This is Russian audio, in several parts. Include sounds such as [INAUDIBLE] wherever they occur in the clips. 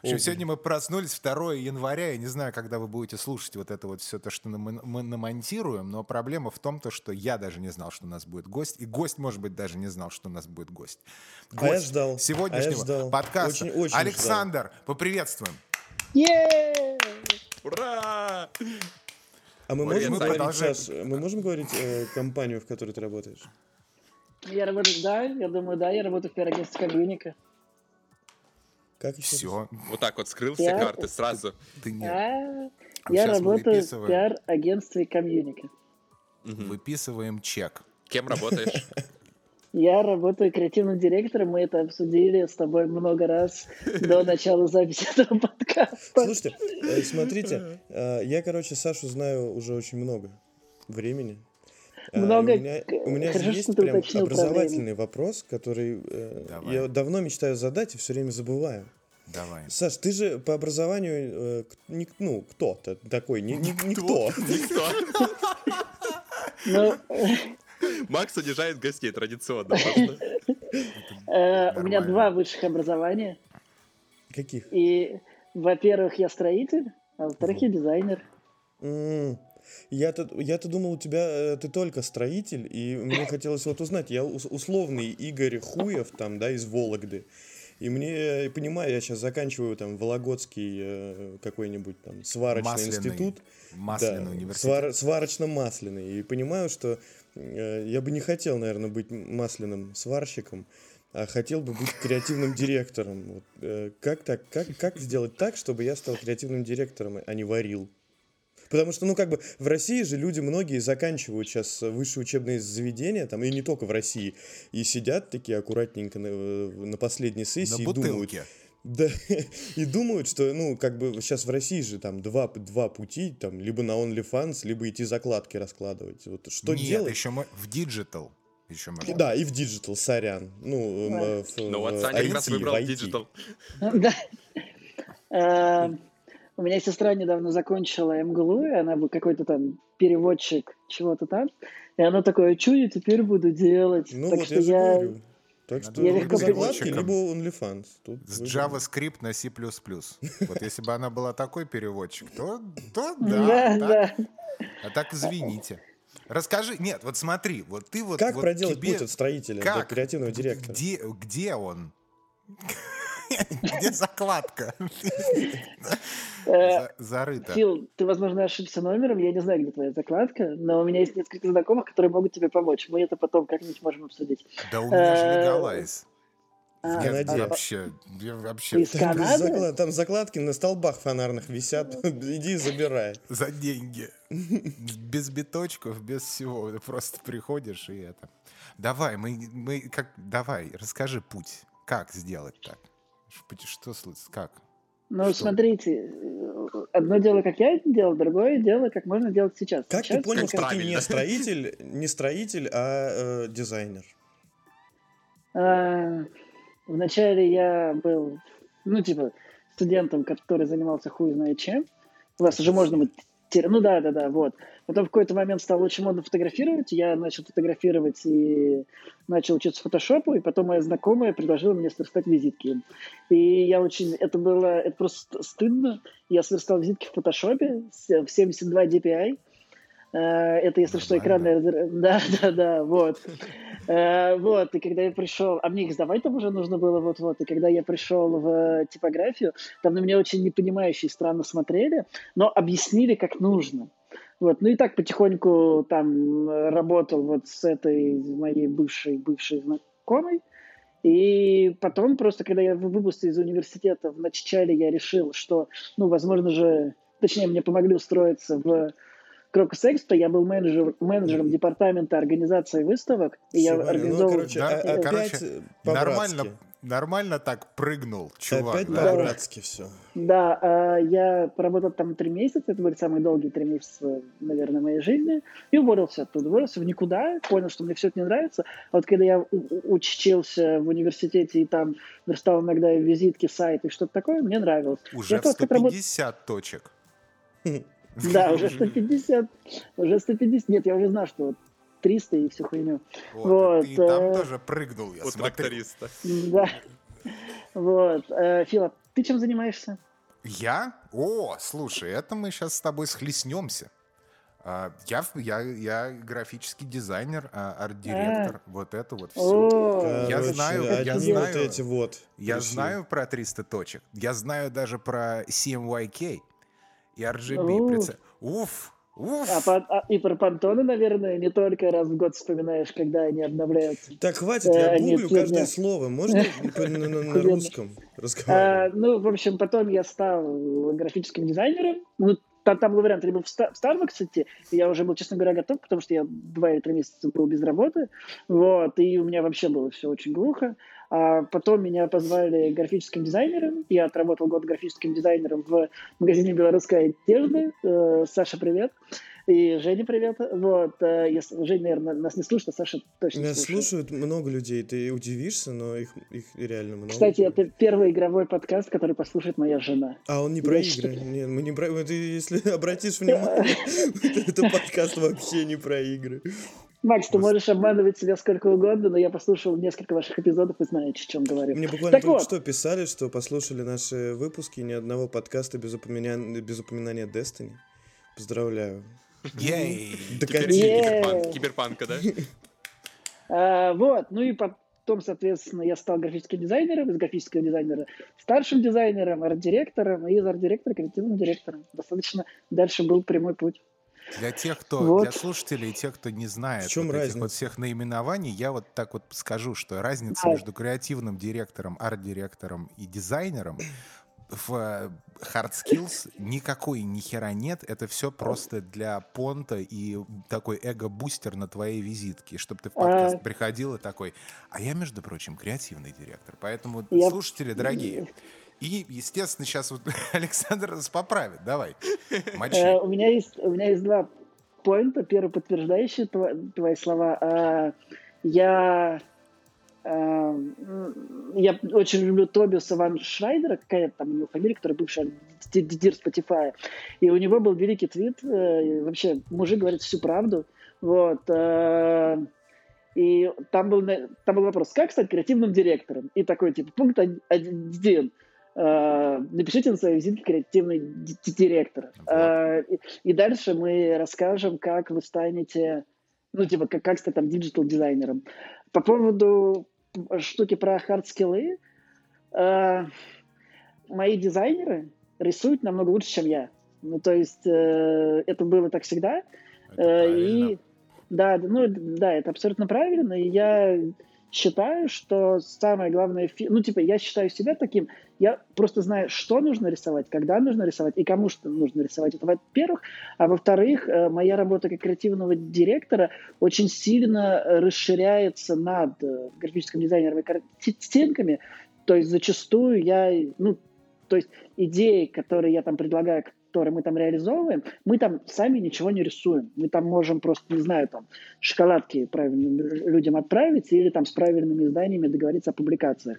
В общем, сегодня мы проснулись 2 января. Я не знаю, когда вы будете слушать вот это вот все то, что мы, мы намонтируем, но проблема в том, то, что я даже не знал, что у нас будет гость, и гость, может быть, даже не знал, что у нас будет гость. Гость а я ждал. Сегодняшнего а я ждал. подкаста. Очень, очень Александр, ждал. поприветствуем. Ура! А мы можем, говорить, Саш, мы можем говорить э, компанию, в которой ты работаешь? Я работаю, да, я думаю, да, я работаю в пиар-агентстве Комьюника. Как еще? Все. Вот так вот скрыл все карты сразу. Ты не... а, я работаю в пиар-агентстве Комьюника. Выписываем чек. Кем работаешь? [LAUGHS] Я работаю креативным директором, мы это обсудили с тобой много раз до [LAUGHS] начала записи этого подкаста. Слушайте, э, смотрите, [LAUGHS] э, я, короче, Сашу знаю уже очень много времени. Э, много. У меня, у меня же есть прям образовательный вопрос, который Давай. я давно мечтаю задать и все время забываю. Давай. Саш, ты же по образованию, э, ну, кто-то такой, не, не, никто. Никто. [LAUGHS] Ну, Макс унижает гостей традиционно. [LAUGHS] Э, у меня два высших образования. Каких? И, во-первых, я строитель, а во-вторых, я дизайнер. Я-то, я-то думал, у тебя э, ты только строитель, и мне хотелось вот узнать, я условный Игорь Хуев там, да, из Вологды, и мне, понимаю, я сейчас заканчиваю там Вологодский э, какой-нибудь там сварочный масляный, институт. Масляный да, университет. Свар, сварочно-масляный. И понимаю, что Э, я бы не хотел, наверное, быть масляным сварщиком, а хотел бы быть креативным директором. Вот, э, как так? Как, как сделать так, чтобы я стал креативным директором, а не варил? Потому что, ну, как бы в России же люди многие заканчивают сейчас высшие учебные заведения, там, и не только в России, и сидят такие аккуратненько на, э, на последней сессии на и думают, да, [LAUGHS] и думают, что, ну, как бы сейчас в России же там два, два пути, там, либо на OnlyFans, либо идти закладки раскладывать. Вот что Нет, делать? еще мы в digital. Еще можно. Да, и в digital, сорян. Ну, да. в, ну вот Саня как раз выбрал digital. Да. У меня сестра недавно закончила МГЛУ, и она был какой-то там переводчик чего-то там. И она такое, что я теперь буду делать? Ну, так вот что я, я... говорю. Так что я либо закладки, либо OnlyFans. Тут с JavaScript на C++. Вот если бы она была такой переводчик, то, то [LAUGHS] да. да, так. А так извините. Расскажи, нет, вот смотри, вот ты вот... Как вот проделать тебе... путь от строителя как? до креативного директора? Где, где он? [LAUGHS] Где закладка? [LAUGHS] Э, зарыта. Фил, ты, возможно, ошибся номером, я не знаю, где твоя закладка, но у меня есть несколько знакомых, которые могут тебе помочь. Мы это потом как-нибудь можем обсудить. Да у меня же э, легалайз. В Канаде. Вообще, вообще. Из Канады? Там закладки на столбах фонарных висят. [LAUGHS] Иди забирай. За деньги. Без биточков, без всего. Ты просто приходишь и это. Давай, мы, мы как, давай, расскажи путь. Как сделать так? Что, как? Ну, что? смотрите, одно дело, как я это делал, другое дело, как можно делать сейчас. Как сейчас ты понял, что ты не строитель, [LAUGHS] не строитель, а э, дизайнер? А, вначале я был, ну, типа, студентом, который занимался хуй знает чем. У вас уже можно быть ну да, да, да, вот. Потом в какой-то момент стало очень модно фотографировать, я начал фотографировать и начал учиться фотошопу, и потом моя знакомая предложила мне сверстать визитки. И я очень, это было, это просто стыдно. Я сверстал визитки в фотошопе в 72 DPI, Э, это, если что, экранная... Да, [LAUGHS] да, да, вот. Э, вот, и когда я пришел... А мне их сдавать там уже нужно было вот-вот. И когда я пришел в типографию, там на меня очень непонимающие странно смотрели, но объяснили, как нужно. Вот. Ну и так потихоньку там работал вот с этой моей бывшей, бывшей знакомой. И потом просто, когда я выпустился из университета в начале, я решил, что, ну, возможно же, точнее, мне помогли устроиться в Крокус Экспо я был менеджер, менеджером департамента организации выставок. И я организовал... Ну, короче, да, а, короче нормально, нормально так прыгнул, чувак. Опять да? по-братски все. Да, а, я поработал там три месяца, это были самые долгие три месяца, наверное, моей жизни, и уволился оттуда. Уволился в никуда, понял, что мне все это не нравится. А вот когда я учился в университете и там верстал иногда визитки, сайты и что-то такое, мне нравилось. Уже я в 150 работ... точек. [LAUGHS] Да, уже 150. Уже 150. Нет, я уже знаю, что 300 и всю хуйню. Вот. И там э, тоже прыгнул, я тракториста. Да. Вот. Э, Фила, ты чем занимаешься? Я? О, слушай, это мы сейчас с тобой схлестнемся. А, я, я, я графический дизайнер, а, арт-директор, а. вот это вот все. Я знаю, я знаю, вот эти вот. Я знаю про 300 точек. Я знаю даже про CMYK и RGB. Уф, Уф. А, а, и про понтоны, наверное, не только раз в год вспоминаешь, когда они обновляются. Так, хватит, я э, гуглю каждое слово. Можно [LAUGHS] на русском разговаривать? Ну, в общем, потом я стал графическим дизайнером. Ну, там, там был вариант либо в, в Starbucks идти, я уже был, честно говоря, готов, потому что я два или три месяца был без работы, вот, и у меня вообще было все очень глухо. А потом меня позвали графическим дизайнером. Я отработал год графическим дизайнером в магазине белорусской одежды. Э, Саша, привет. И Женя, привет. Вот, э, если Женя, наверное, нас не слушает, а Саша точно Нас слушает. слушают много людей, ты удивишься, но их, их реально много. Кстати, это первый игровой подкаст, который послушает моя жена. А он не про Я игры. Нет, мы не про... Ты, если [LAUGHS] обратишь внимание, [LAUGHS] [LAUGHS] это подкаст вообще не про игры. Макс, ты можешь обманывать себя сколько угодно, но я послушал несколько ваших эпизодов и знаю, о чем говорю. Мне буквально так только вот. что писали, что послушали наши выпуски, ни одного подкаста без, упоминя... без упоминания Destiny. Поздравляю. Ей! Киберпанка, да? [LAUGHS] А, вот, ну и потом, соответственно, я стал графическим дизайнером, из графического дизайнера старшим дизайнером, арт-директором, и из арт-директора креативным директором. Достаточно дальше был прямой путь. Для тех, кто, вот. для слушателей, тех, кто не знает в чем вот разница? этих вот всех наименований, я вот так вот скажу, что разница да. между креативным директором, арт-директором и дизайнером в э, hard skills никакой ни хера нет. Это все просто для понта и такой эго-бустер на твоей визитке, чтобы ты в подкаст а... приходил и такой, а я, между прочим, креативный директор. Поэтому, я... слушатели дорогие, и, естественно, сейчас вот [LAUGHS] Александр нас поправит. Давай, мочи. Э, у меня есть, у меня есть два поинта. Первый подтверждающий твои слова. А, я а, я очень люблю Тобиаса ван Шнайдера, какая там у него фамилия, который бывший дидир Spotify. И у него был великий твит. Э, вообще, мужик говорит всю правду. Вот. Э, и там был, там был вопрос, как стать креативным директором? И такой, типа, пункт один – напишите на своей визитке креативный директор. Вот. Э, и, дальше мы расскажем, как вы станете, ну, типа, как, как стать там digital-дизайнером. По поводу штуки про хардскиллы, э, мои дизайнеры рисуют намного лучше, чем я. Ну, то есть это было так всегда. Это и да, ну да, это абсолютно правильно. И я считаю, что самое главное, ну, типа, я считаю себя таким, я просто знаю, что нужно рисовать, когда нужно рисовать и кому что нужно рисовать. Это во-первых. А во-вторых, э, моя работа как креативного директора очень сильно расширяется над э, графическим дизайнером и картинками. То есть зачастую я, ну, то есть идеи, которые я там предлагаю которые мы там реализовываем, мы там сами ничего не рисуем. Мы там можем просто, не знаю, там шоколадки правильным людям отправить или там с правильными изданиями договориться о публикациях.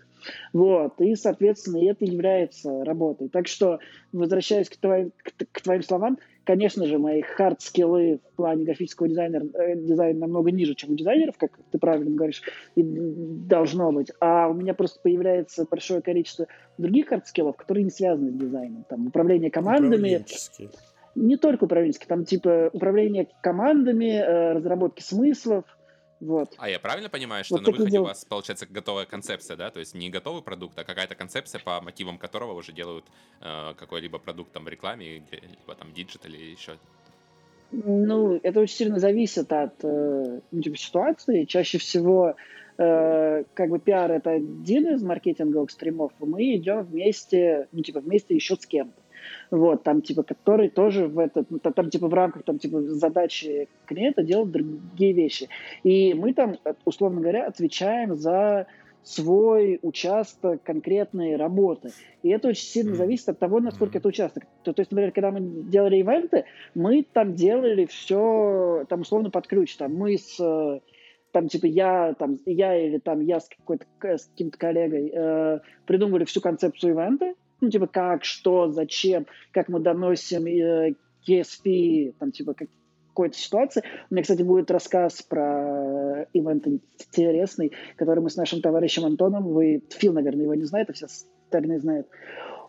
Вот. И, соответственно, это является работой. Так что, возвращаясь к твоим, к, к твоим словам, Конечно же, мои хард-скиллы в плане графического дизайнера, э, дизайна намного ниже, чем у дизайнеров, как ты правильно говоришь, и должно быть. А у меня просто появляется большое количество других хард-скиллов, которые не связаны с дизайном. Там управление командами. Не только управленческие, там типа управление командами, э, разработки смыслов – вот. А я правильно понимаю, что вот на выходе дела. у вас получается готовая концепция, да? То есть не готовый продукт, а какая-то концепция, по мотивам которого уже делают э, какой-либо продукт там в рекламе, либо там digital или еще? Ну, это очень сильно зависит от э, ну, типа, ситуации. Чаще всего э, как бы пиар это один из маркетинговых стримов, и мы идем вместе, ну, типа, вместе еще с кем-то вот, там, типа, который тоже в этот, ну, там, типа, в рамках, там, типа, задачи клиента делают другие вещи. И мы там, условно говоря, отвечаем за свой участок конкретной работы. И это очень сильно зависит от того, насколько это участок. То, то есть, например, когда мы делали ивенты, мы там делали все, там, условно, под ключ. Там, мы с там, типа, я, там, я или там я с, какой-то, с каким-то коллегой э, придумывали всю концепцию ивента, ну, типа, как, что, зачем, как мы доносим э, KSP, там, типа, как, какой-то ситуации. У меня, кстати, будет рассказ про ивент интересный, который мы с нашим товарищем Антоном, вы, Фил, наверное, его не знает, а все остальные знают.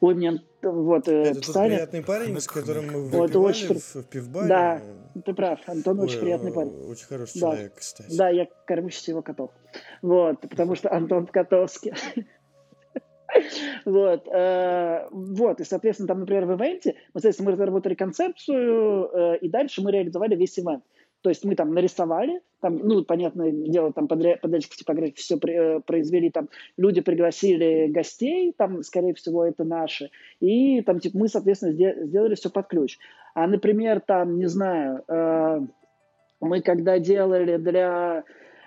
Ой, мне вот э, Это тот приятный парень, с которым мы вот, очень... в, в пивбаре. Да, ты прав. Антон Ой, очень приятный парень. Очень хороший да. человек, кстати. Да, я кормлюсь его котов. Вот, потому что Антон Котовский. [LAUGHS] Вот, э, вот, и, соответственно, там, например, в ивенте, мы, соответственно, мы разработали концепцию, э, и дальше мы реализовали весь ивент. То есть мы там нарисовали, там, ну, понятное дело, там подрядчик типографии все э, произвели, там люди пригласили гостей, там, скорее всего, это наши, и там, типа, мы, соответственно, сделали все под ключ. А, например, там, не знаю, мы когда делали для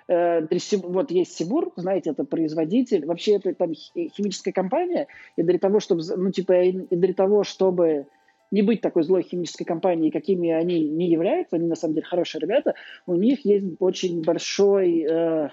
вот есть Сибур, знаете, это производитель, вообще это там химическая компания, и для того, чтобы, ну, типа, и для того, чтобы не быть такой злой химической компанией, какими они не являются, они на самом деле хорошие ребята, у них есть очень большой э,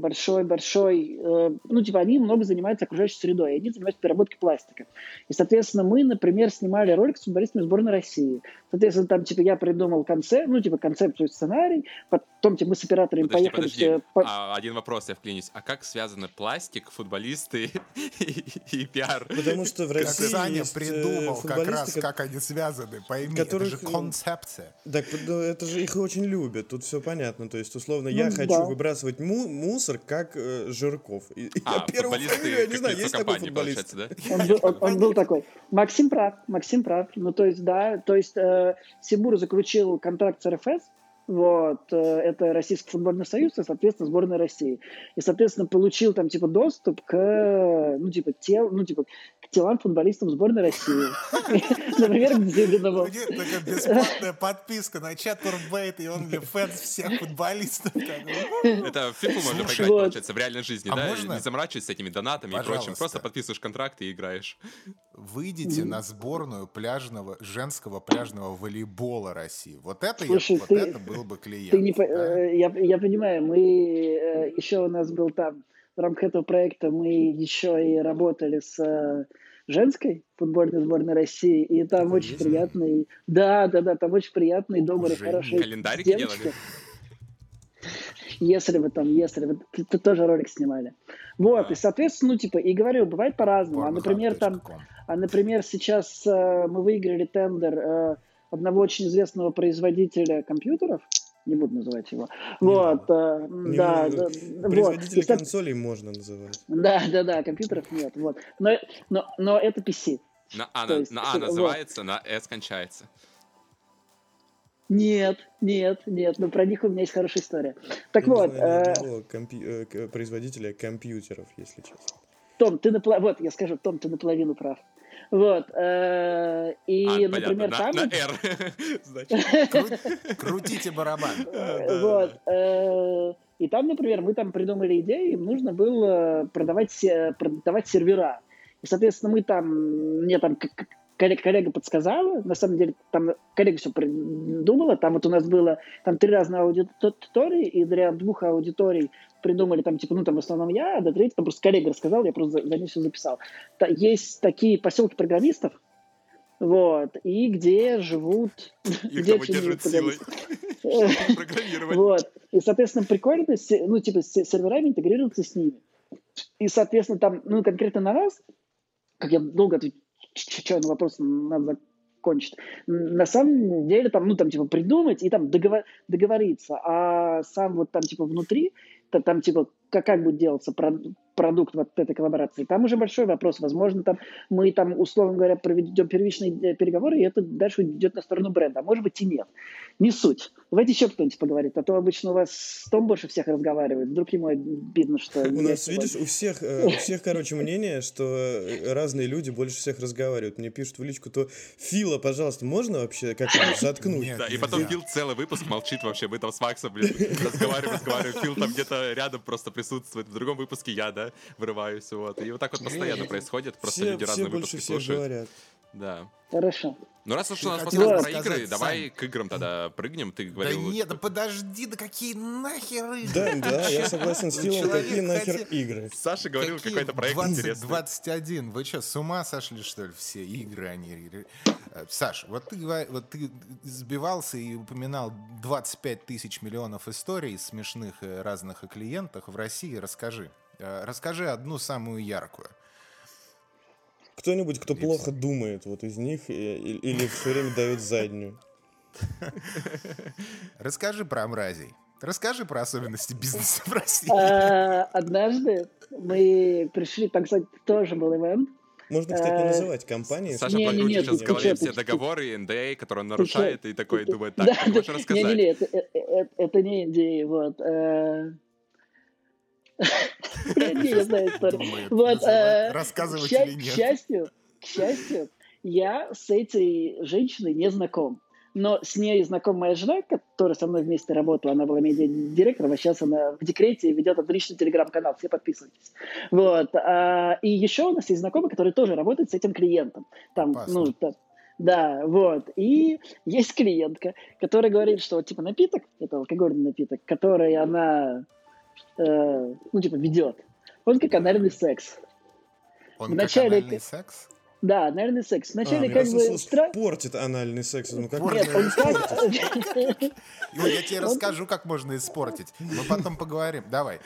большой-большой, э, ну, типа, они много занимаются окружающей средой, они занимаются переработкой пластика. И, соответственно, мы, например, снимали ролик с футболистами сборной России. Соответственно, там, типа, я придумал концепт, ну, типа, концепцию, сценарий, потом, типа, мы с операторами подожди, поехали... Подожди. Все, по... а, один вопрос, я вклинюсь. А как связаны пластик, футболисты [LAUGHS] и, и пиар? Потому что в России как Саня есть э, придумал как раз, как они связаны, пойми, которых... это же концепция. Так, это же их очень любят, тут все понятно. То есть, условно, ну, я да. хочу выбрасывать му мусор, как э, Жирков. И, [LAUGHS] а, я первую фамилию, я не знаю, есть такой футболист. Да? Он, был, он, он был такой. Максим прав, Максим прав. Ну, то есть, да, то есть э, Сибур заключил контракт с РФС, вот, э, это Российский футбольный союз и, соответственно, сборная России. И, соответственно, получил там, типа, доступ к, ну, типа, тел, ну, типа, к телам футболистов сборной России. [LAUGHS] Например, к Зюганову. Такая бесплатная подписка на Chaturbate и OnlyFans всех футболистов. Это в FIFA можно поиграть, получается, в реальной жизни, а да? Не заморачиваться с этими донатами и прочим. Просто подписываешь контракт и играешь. Выйдите на сборную пляжного, женского пляжного волейбола России. Вот это, я, вот это было был бы клиент. Ты не, да? Э, я, я понимаю, мы э, еще у нас был там в рамках этого проекта мы еще и работали с э, женской футбольной сборной России, и там Это очень приятный, да, да, да, там очень приятный, добрый, Уже хороший календарик девочки. Если вы там, если вы, ты, ты тоже ролик снимали. Вот, да. и, соответственно, ну, типа, и говорю, бывает по-разному. А, например, там, а, например, сейчас э, мы выиграли тендер э, одного очень известного производителя компьютеров, не буду называть его. Не вот, э, не да, да, производителя вот. консолей можно называть. Да, да, да, компьютеров нет, вот. Но, но, но это PC. На А, на, есть, на а называется, вот. на S кончается. Нет, нет, нет, но про них у меня есть хорошая история. Так Я вот. Не знаю, э... компью... Э, производителя компьютеров, если честно. Том, ты наполовину, вот я скажу, Том, ты наполовину прав. Вот. Э, и, а, например, там... [LAUGHS] На, R. Крутите барабан. [LAUGHS] Вот. Э, и там, например, мы там придумали идею, им нужно было продавать, продавать сервера. И, соответственно, мы там, мне там коллега, коллега подсказала, на самом деле там коллега все придумала, там вот у нас было там три разные аудитории, и для двух аудиторий придумали там, типа, ну, там в основном я, а до третьего там просто коллега рассказал, я просто за, за ним все записал. Та, есть такие поселки программистов, вот, и где живут... Их где держат силой. [LAUGHS] Вот. И, соответственно, прикольно, ну, типа, с серверами интегрироваться с ними. И, соответственно, там, ну, конкретно на нас, как я долго отвечаю на вопрос, надо закончить. На самом деле, там, ну, там, типа, придумать и там договор, договориться. А сам вот там, типа, внутри, то, там, типа, как, как будет делаться продукт вот этой коллаборации. Там уже большой вопрос. Возможно, там мы там, условно говоря, проведем первичные э, переговоры, и это дальше идет на сторону бренда. А может быть и нет. Не суть. Давайте еще кто-нибудь поговорит. А то обычно у вас Том больше всех разговаривает. Вдруг ему обидно, что... У нас, видишь, у всех, э, у всех, короче, мнение, что э, разные люди больше всех разговаривают. Мне пишут в личку, то Фила, пожалуйста, можно вообще как-нибудь заткнуть? Да, и потом Фил целый выпуск молчит вообще. Мы там с Максом, блин, разговариваем, разговариваем. Фил там где-то рядом просто присутствует. В другом выпуске я, да, вырываюсь. Вот. И вот так вот постоянно происходит. Просто люди разные выпуски слушают. Да. Хорошо. Ну раз уж у нас подкаст про игры, давай к играм тогда прыгнем. Ты говорил... Да нет, да подожди, да какие нахер игры? Да, да, я согласен с Филом, какие нахер игры. Саша говорил, какой-то проект 20, интересный. 21, вы что, с ума сошли, что ли, все игры, они... Э, Саш, вот ты, вот ты сбивался и упоминал 25 тысяч миллионов историй смешных э, разных о клиентах в России. Расскажи. Э, расскажи одну самую яркую. кто-нибудь, кто плохо думает вот из них или все время дает заднюю. [LAUGHS] Расскажи про мразей. Расскажи про особенности бизнеса в России. А, однажды мы пришли, так сказать, тоже был ивент. Можно, кстати, не э, называть компании. Саша не, не, нет, сейчас в голове все договоры, НДА, которые он нарушает, и такой думает, так, ты можешь рассказать. Не, не, это, это, это не NDA, вот. Я знаю историю. Вот, Рассказывать или нет. К счастью, к счастью, я с этой женщиной не знаком но с ней знакома моя жена, которая со мной вместе работала, она была медиа-директором, а сейчас она в декрете и ведет отличный телеграм-канал, все подписывайтесь. Вот. А, и еще у нас есть знакомый, который тоже работает с этим клиентом. Там, ну, да, да, вот. И есть клиентка, которая говорит, что типа напиток, это алкогольный напиток, который она, э, ну, типа, ведет, он как анальный секс. Он Вначале... как анальный секс? Да, анальный секс. Вначале а, как бы... Стра... Портит анальный секс. Ну, как Нет, он как... Я тебе расскажу, как можно испортить. Мы потом поговорим. Давай.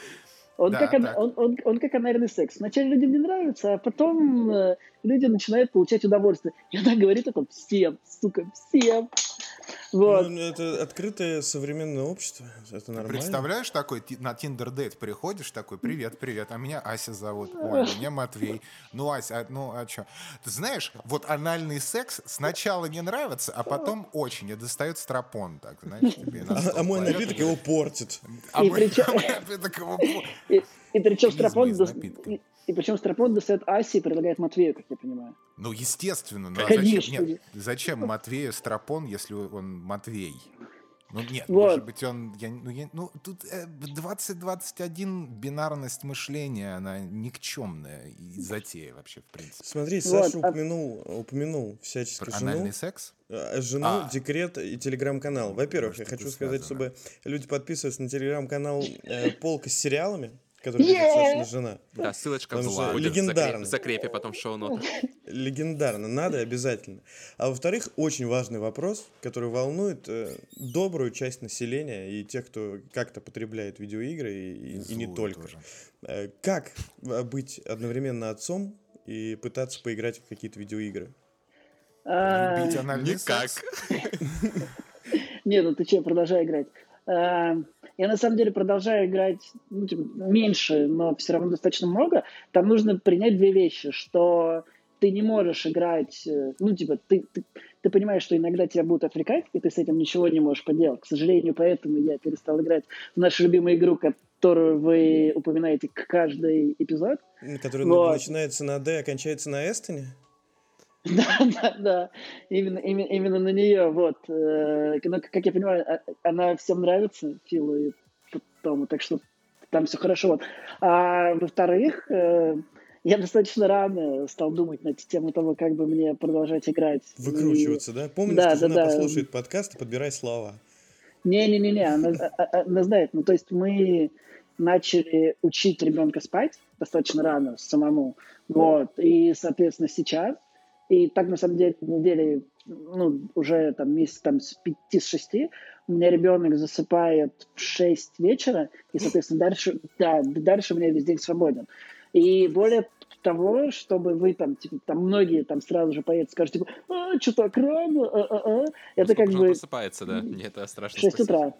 Он, да, как, он, он, он как анальный секс. Вначале людям не нравится, а потом э, люди начинают получать удовольствие. И она говорит это всем, сука, всем. Вот. Ну, это открытое современное общество, это нормально. Представляешь, такой на Tinder дейт приходишь, такой, привет, привет, а меня Ася зовут, ой, меня Матвей. Ну, Ася, а, ну, а что? Ты знаешь, вот анальный секс сначала не нравится, а потом очень, и достает стропон, так, знаешь, тебе А, а мой напиток его портит. А мой [LAUGHS] напиток его портит. И причем стропон и причем Страпон достает Аси и предлагает Матвею, как я понимаю. Ну, естественно. Ну, а Конечно. Зачем, нет, зачем Матвею Страпон, если он Матвей? Ну нет, вот. может быть, он... Я, ну, я, ну, тут э, 2021 бинарность мышления, она никчемная и затея вообще, в принципе. Смотри, Саша вот, а упомянул, упомянул всячески жену. Анальный секс? Э, жену, а. декрет и телеграм-канал. Во-первых, я хочу сказать, чтобы люди подписывались на телеграм-канал э, «Полка с сериалами» который yeah! Сашина жена. Да, ссылочка в легендарно. В закрепе потом шоу-ноты. Легендарно, надо обязательно. А во-вторых, очень важный вопрос, который волнует э, добрую часть населения и тех, кто как-то потребляет видеоигры и, и, и не только. Тоже. Э, как быть одновременно отцом и пытаться поиграть в какие-то видеоигры? Любить анальный Никак. [LAUGHS] Не, ну ты что, продолжай играть. А, я на самом деле продолжаю играть ну, типа, меньше, но все равно достаточно много. Там нужно принять две вещи, что ты не можешь играть, э, ну, типа, ты, ты, ты понимаешь, что иногда тебя будут отвлекать, и ты с этим ничего не можешь поделать. К сожалению, поэтому я перестал играть в нашу любимую игру, которую вы упоминаете каждый эпизод. Который вот. начинается на D, окончается на Эстоне? [LAUGHS] Да, да, да. Именно, именно, именно на нее, вот. Э, но, как я понимаю, а, она всем нравится, Филу и Тому, так что там все хорошо. Вот. А во-вторых, э, я достаточно рано стал думать на тему того, как бы мне продолжать играть. Выкручиваться, и... да? Помнишь, да, что да, жена да. послушает подкаст и подбирай слова. Не-не-не, она, она знает. Ну, то есть мы начали учить ребенка спать достаточно рано самому. Вот. И, соответственно, сейчас и так, на самом деле, неделе, ну, уже там месяц там с 5-6, у меня ребенок засыпает в 6 вечера, и, соответственно, дальше, да, дальше у меня весь день свободен. И более того, чтобы вы там, типа, там многие там сразу же поедут, скажут, типа, а, что так рано, а, а, а. это как бы... просыпается, да? Мне это страшно 6 утра.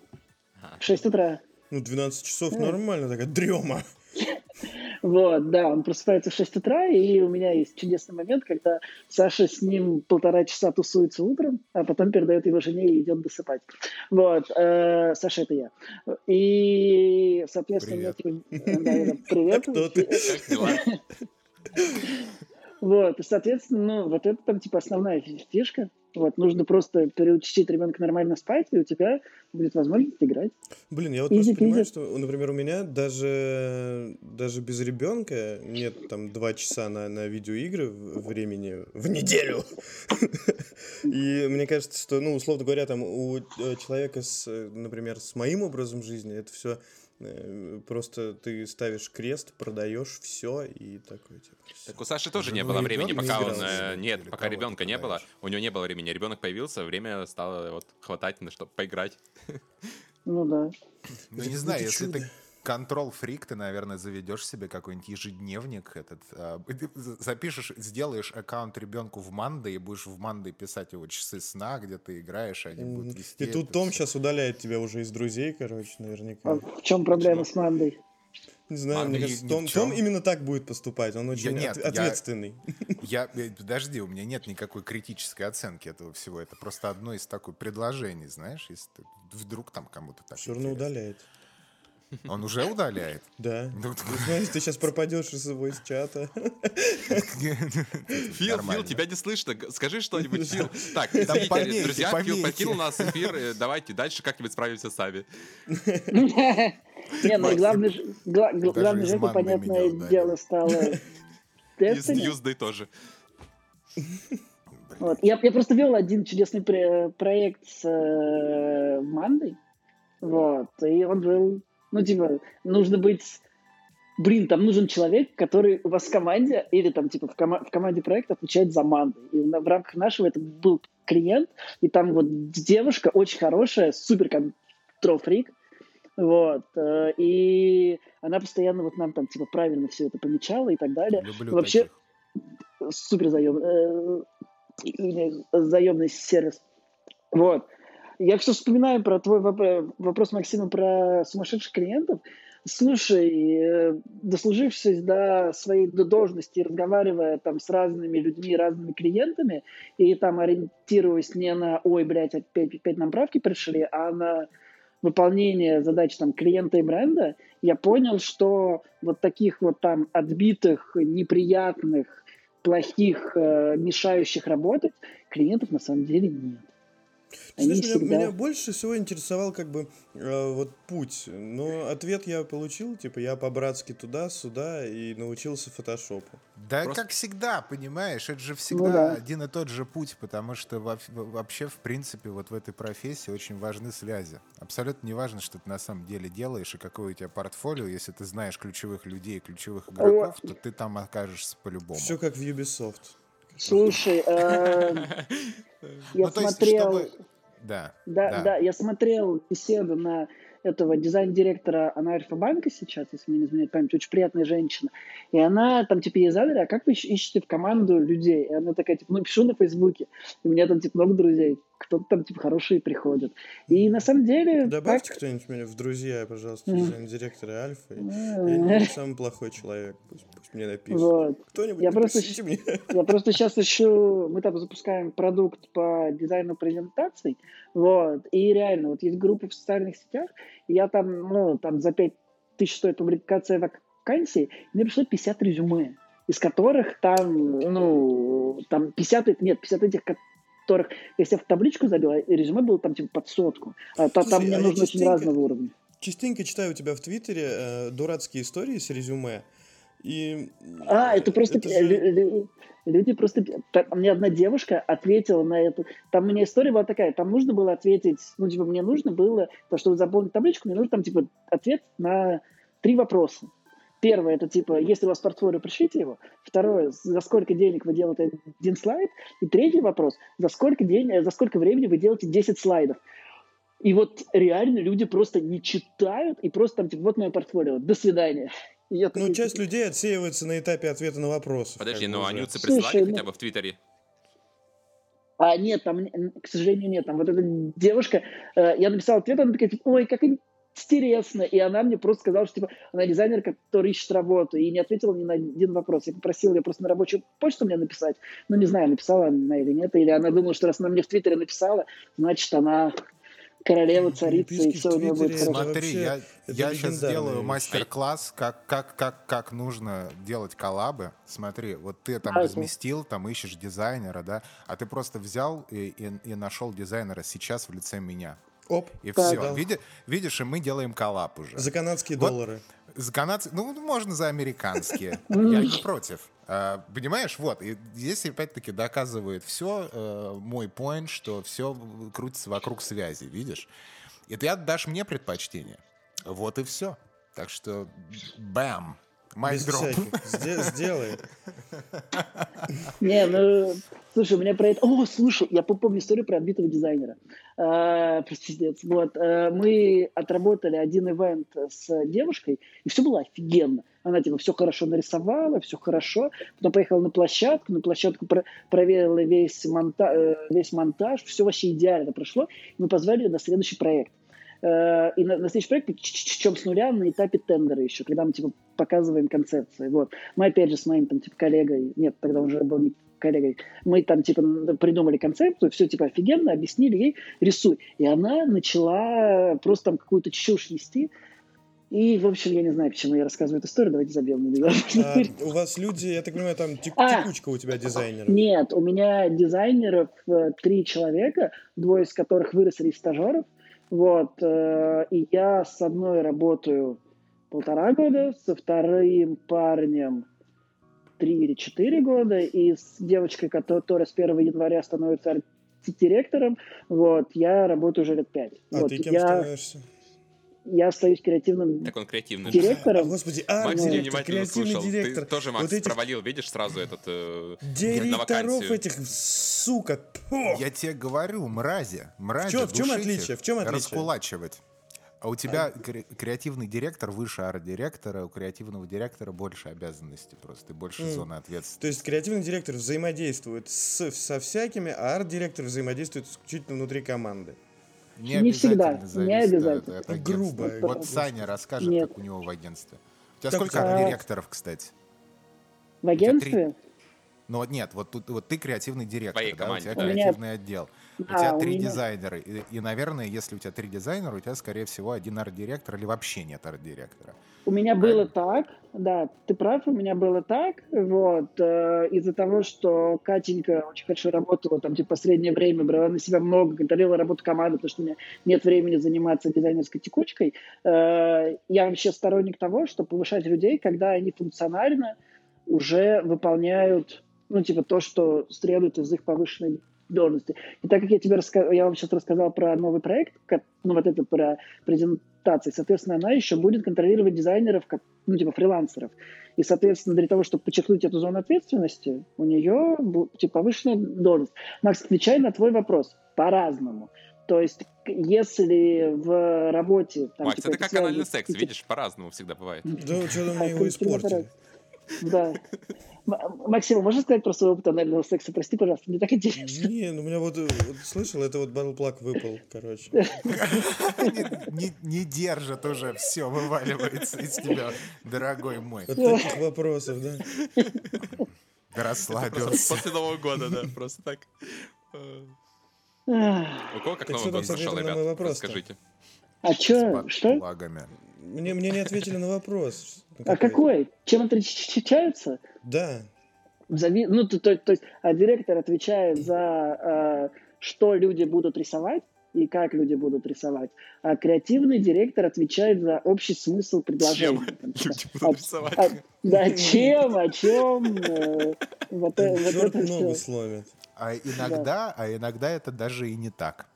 Ага. 6 утра. Ну, 12 часов нормально, такая дрема. Вот, да, он просыпается в 6 утра, и у меня есть чудесный момент, когда Саша с ним полтора часа тусуется утром, а потом передает его жене и идет досыпать. Вот, э, Саша, это я. И, соответственно, привет. Я, типа, да, [LAUGHS] привет. Как дела? [LAUGHS] Вот, и, соответственно, ну, вот это там, типа, основная фишка. Вот, нужно просто переучить ребенка нормально спать, и у тебя будет возможность играть. Блин, я вот изи, просто понимаю, что, например, у меня даже, даже без ребенка нет там два часа на, на видеоигры времени в неделю. И мне кажется, что, ну, условно говоря, там у э, человека, с, например, с моим образом жизни это все Просто ты ставишь крест, продаешь все и такой типа. Так у Саши тоже не было времени, пока он э, нет, пока ребенка не было, у него не было времени. Ребенок появился, время стало вот хватать на чтобы поиграть. Ну да. Ну не знаю, если ты контрол-фрик, ты, наверное, заведешь себе какой-нибудь ежедневник этот. А, запишешь, сделаешь аккаунт ребенку в Манды и будешь в Манды писать его часы сна, где ты играешь, они будут вести И тут Том все. сейчас удаляет тебя уже из друзей, короче, наверняка. А в чем проблема Почему? с Мандой? Не знаю, а, мне кажется, Том, Том именно так будет поступать. Он очень я, нет, ответственный. Я, я, подожди, у меня нет никакой критической оценки этого всего. Это просто одно из таких предложений, знаешь, если ты, вдруг там кому-то так. Все равно удаляет. Он уже удаляет? Да. Ну, знаешь, ты сейчас пропадешь из его из чата. Фил, Фил, тебя не слышно. Скажи что-нибудь, Фил. Так, извините, друзья, Фил покинул нас эфир. Э, давайте дальше как-нибудь справимся сами. Не, ну главное же, понятное дело, стало... И с Ньюсдей тоже. Вот. Я, я просто вел один чудесный проект с э, Мандой. Вот. И он был ну, типа, нужно быть... Блин, там нужен человек, который у вас в команде или там, типа, в, кома- в команде проекта отвечает за манды. И в рамках нашего это был клиент, и там вот девушка очень хорошая, супер контрол-фрик, вот, э, и она постоянно вот нам там, типа, правильно все это помечала и так далее. Люблю Вообще, таких. супер заемный, э, заемный сервис. Вот. Я все вспоминаю про твой вопрос, Максима, про сумасшедших клиентов. Слушай, э, дослужившись до своей до должности, разговаривая там с разными людьми, разными клиентами, и там ориентируясь не на «Ой, блядь, опять, опять нам правки пришли», а на выполнение задач там клиента и бренда, я понял, что вот таких вот там отбитых, неприятных, плохих, э, мешающих работать клиентов на самом деле нет. Знаешь, меня, всегда... меня больше всего интересовал как бы э, вот путь. Но ответ я получил, типа я по-братски туда-сюда и научился фотошопу. Да, Просто... как всегда, понимаешь, это же всегда ну, да. один и тот же путь, потому что вообще, в принципе, вот в этой профессии очень важны связи. Абсолютно не важно, что ты на самом деле делаешь и какое у тебя портфолио. Если ты знаешь ключевых людей, ключевых игроков, то ты там окажешься по-любому. Все как в Ubisoft. Слушай, [LAUGHS] э, я ну, смотрел... Да, да, да, я смотрел беседу на этого дизайн-директора, она Альфа-банка сейчас, если мне не изменяет память, очень приятная женщина. И она там, типа, ей задали, а как вы ищете в команду людей? И она такая, типа, ну, пишу на Фейсбуке. У меня там, типа, много друзей. Кто-то там, типа, хорошие приходят. И на самом деле... Добавьте так... кто-нибудь меня в друзья, пожалуйста, дизайн-директора Альфа. Я не самый плохой человек. Пусть, пусть мне напишут. Вот. Кто-нибудь я просто, мне. Я просто сейчас ищу... Мы там запускаем продукт по дизайну презентаций. Вот. И реально, вот есть группы в социальных сетях, я там, ну, там за 5 тысяч стоит публикация вакансий, мне пришло 50 резюме, из которых там, ну, там 50, нет, 50 этих, которых, если я в табличку забил, а резюме было там типа под сотку. А, Слушай, там мне а нужно очень разного уровня. Частенько читаю у тебя в Твиттере э, дурацкие истории с резюме. И... А, это просто это же... люди просто... Мне одна девушка ответила на эту... Там у меня история была такая, там нужно было ответить, ну, типа, мне нужно было, то, чтобы заполнить табличку, мне нужно там, типа, ответ на три вопроса. Первое, это типа, если у вас портфолио, пришлите его. Второе, за сколько денег вы делаете один слайд. И третий вопрос, за сколько, день, за сколько времени вы делаете 10 слайдов. И вот реально люди просто не читают, и просто там, типа, вот мое портфолио, до свидания. Я ну, такие... часть людей отсеивается на этапе ответа на вопрос. Подожди, ну они нюцы присылали Слушай, хотя ну бы в Твиттере? А, нет, там, к сожалению, нет. Там вот эта девушка, э, я написал ответ, она такая, типа, ой, как интересно. И она мне просто сказала, что, типа, она дизайнер, который ищет работу, и не ответила ни на один вопрос. Я попросил ее просто на рабочую почту мне написать. Ну, не знаю, написала она или нет. Или она думала, что раз она мне в Твиттере написала, значит, она королева, царица, и все у нее будет хорошо. Смотри, я, я сейчас сделаю мастер-класс, как, как, как, как нужно делать коллабы. Смотри, вот ты там разместил, там ищешь дизайнера, да, а ты просто взял и, и, и нашел дизайнера сейчас в лице меня. Оп. И да, все. Да. Види, видишь, и мы делаем коллаб уже. За канадские вот, доллары. За канадские, ну, можно за американские. [LAUGHS] Я не против. А, понимаешь, вот, и здесь опять-таки доказывает все э, мой point, что все крутится вокруг связи, видишь? И ты отдашь мне предпочтение. Вот и все. Так что, бэм, Майк [LAUGHS] Сделай. Не, ну, слушай, у меня про это... О, слушай, я помню историю про отбитого дизайнера. А, Простите, вот. А, мы отработали один ивент с девушкой, и все было офигенно. Она, типа, все хорошо нарисовала, все хорошо. Потом поехала на площадку, на площадку про проверила весь, монта э, весь монтаж, все вообще идеально прошло. Мы позвали ее на следующий проект. Э, и на, на следующий проект, чем с нуля, на этапе тендера еще, когда мы, типа, показываем концепции. Вот. Мы, опять же, с моим, там, типа, коллегой, нет, тогда уже был не коллегой, мы там, типа, придумали концепцию, все, типа, офигенно, объяснили ей, рисуй. И она начала просто там какую-то чушь нести, и, в общем, я не знаю, почему я рассказываю эту историю, давайте забьем. А, [LAUGHS] у вас люди, я так понимаю, там тек- а, текучка у тебя дизайнеров? Нет, у меня дизайнеров э, три человека, двое из которых выросли из стажеров, вот, э, и я с одной работаю полтора года, со вторым парнем три или четыре года, и с девочкой, которая с 1 января становится директором, вот, я работаю уже лет пять. А вот, ты кем я... становишься? Я остаюсь креативным так он креативный директором. А, господи, а, Макс ну, внимательно слушал. Директор. Ты тоже, Макс, вот этих... провалил, видишь, сразу этот э, Директоров этих, сука, Пох! Я тебе говорю, мрази, мрази, В чем, в чем отличие? В чем отличие? Раскулачивать. А у тебя а... креативный директор выше арт-директора, у креативного директора больше обязанностей просто и больше mm. зоны ответственности. То есть креативный директор взаимодействует с, со всякими, а арт-директор взаимодействует исключительно внутри команды. Не, не всегда, не обязательно. От, от Грубо. Вот Саня расскажет, Нет. как у него в агентстве. У тебя так, сколько а... директоров, кстати? В агентстве? Ну вот нет, вот тут вот ты креативный директор, да, команде, у тебя креативный меня... отдел. У тебя три меня... дизайнера. И, и, наверное, если у тебя три дизайнера, у тебя, скорее всего, один арт-директор или вообще нет арт-директора. У меня было так, да, ты прав, у меня было так, вот, э, из-за того, что Катенька очень хорошо работала, там, типа, последнее время брала на себя много, контролировала работу команды, потому что у меня нет времени заниматься дизайнерской текучкой, э, я вообще сторонник того, чтобы повышать людей, когда они функционально уже выполняют ну, типа, то, что следует из их повышенной должности. И так как я тебе рассказал, я вам сейчас рассказал про новый проект, ну, вот это про презентации, соответственно, она еще будет контролировать дизайнеров, как, ну, типа, фрилансеров. И, соответственно, для того, чтобы подчеркнуть эту зону ответственности, у нее, типа, повышенная должность. Макс, отвечай на твой вопрос по-разному. То есть, если в работе... Там, Макс, типа, это как анальный секс, видишь, по-разному всегда бывает. Да, что-то мне его испортили. Да. Максим, можно сказать про свой опыт анального секса? Прости, пожалуйста, мне так интересно. Не, ну у меня вот, вот слышал, это вот батлплак выпал, короче. [LAUGHS] Не, держит уже, все вываливается из тебя, дорогой мой. От таких вопросов, да? Расслабился. После Нового года, да, просто так. У кого как Новый год прошел, ребят? Расскажите. А что? Что? Мне, мне не ответили на вопрос. А какой? Чем это отличается? Да. Зави... Ну, то, то, то есть, а директор отвечает за э, что люди будут рисовать и как люди будут рисовать. А креативный директор отвечает за общий смысл предложения. Чем люди будут рисовать? А, да, чем, о чем. Э, вот, э, вот это ногу сломит. А иногда, да. а иногда это даже и не так.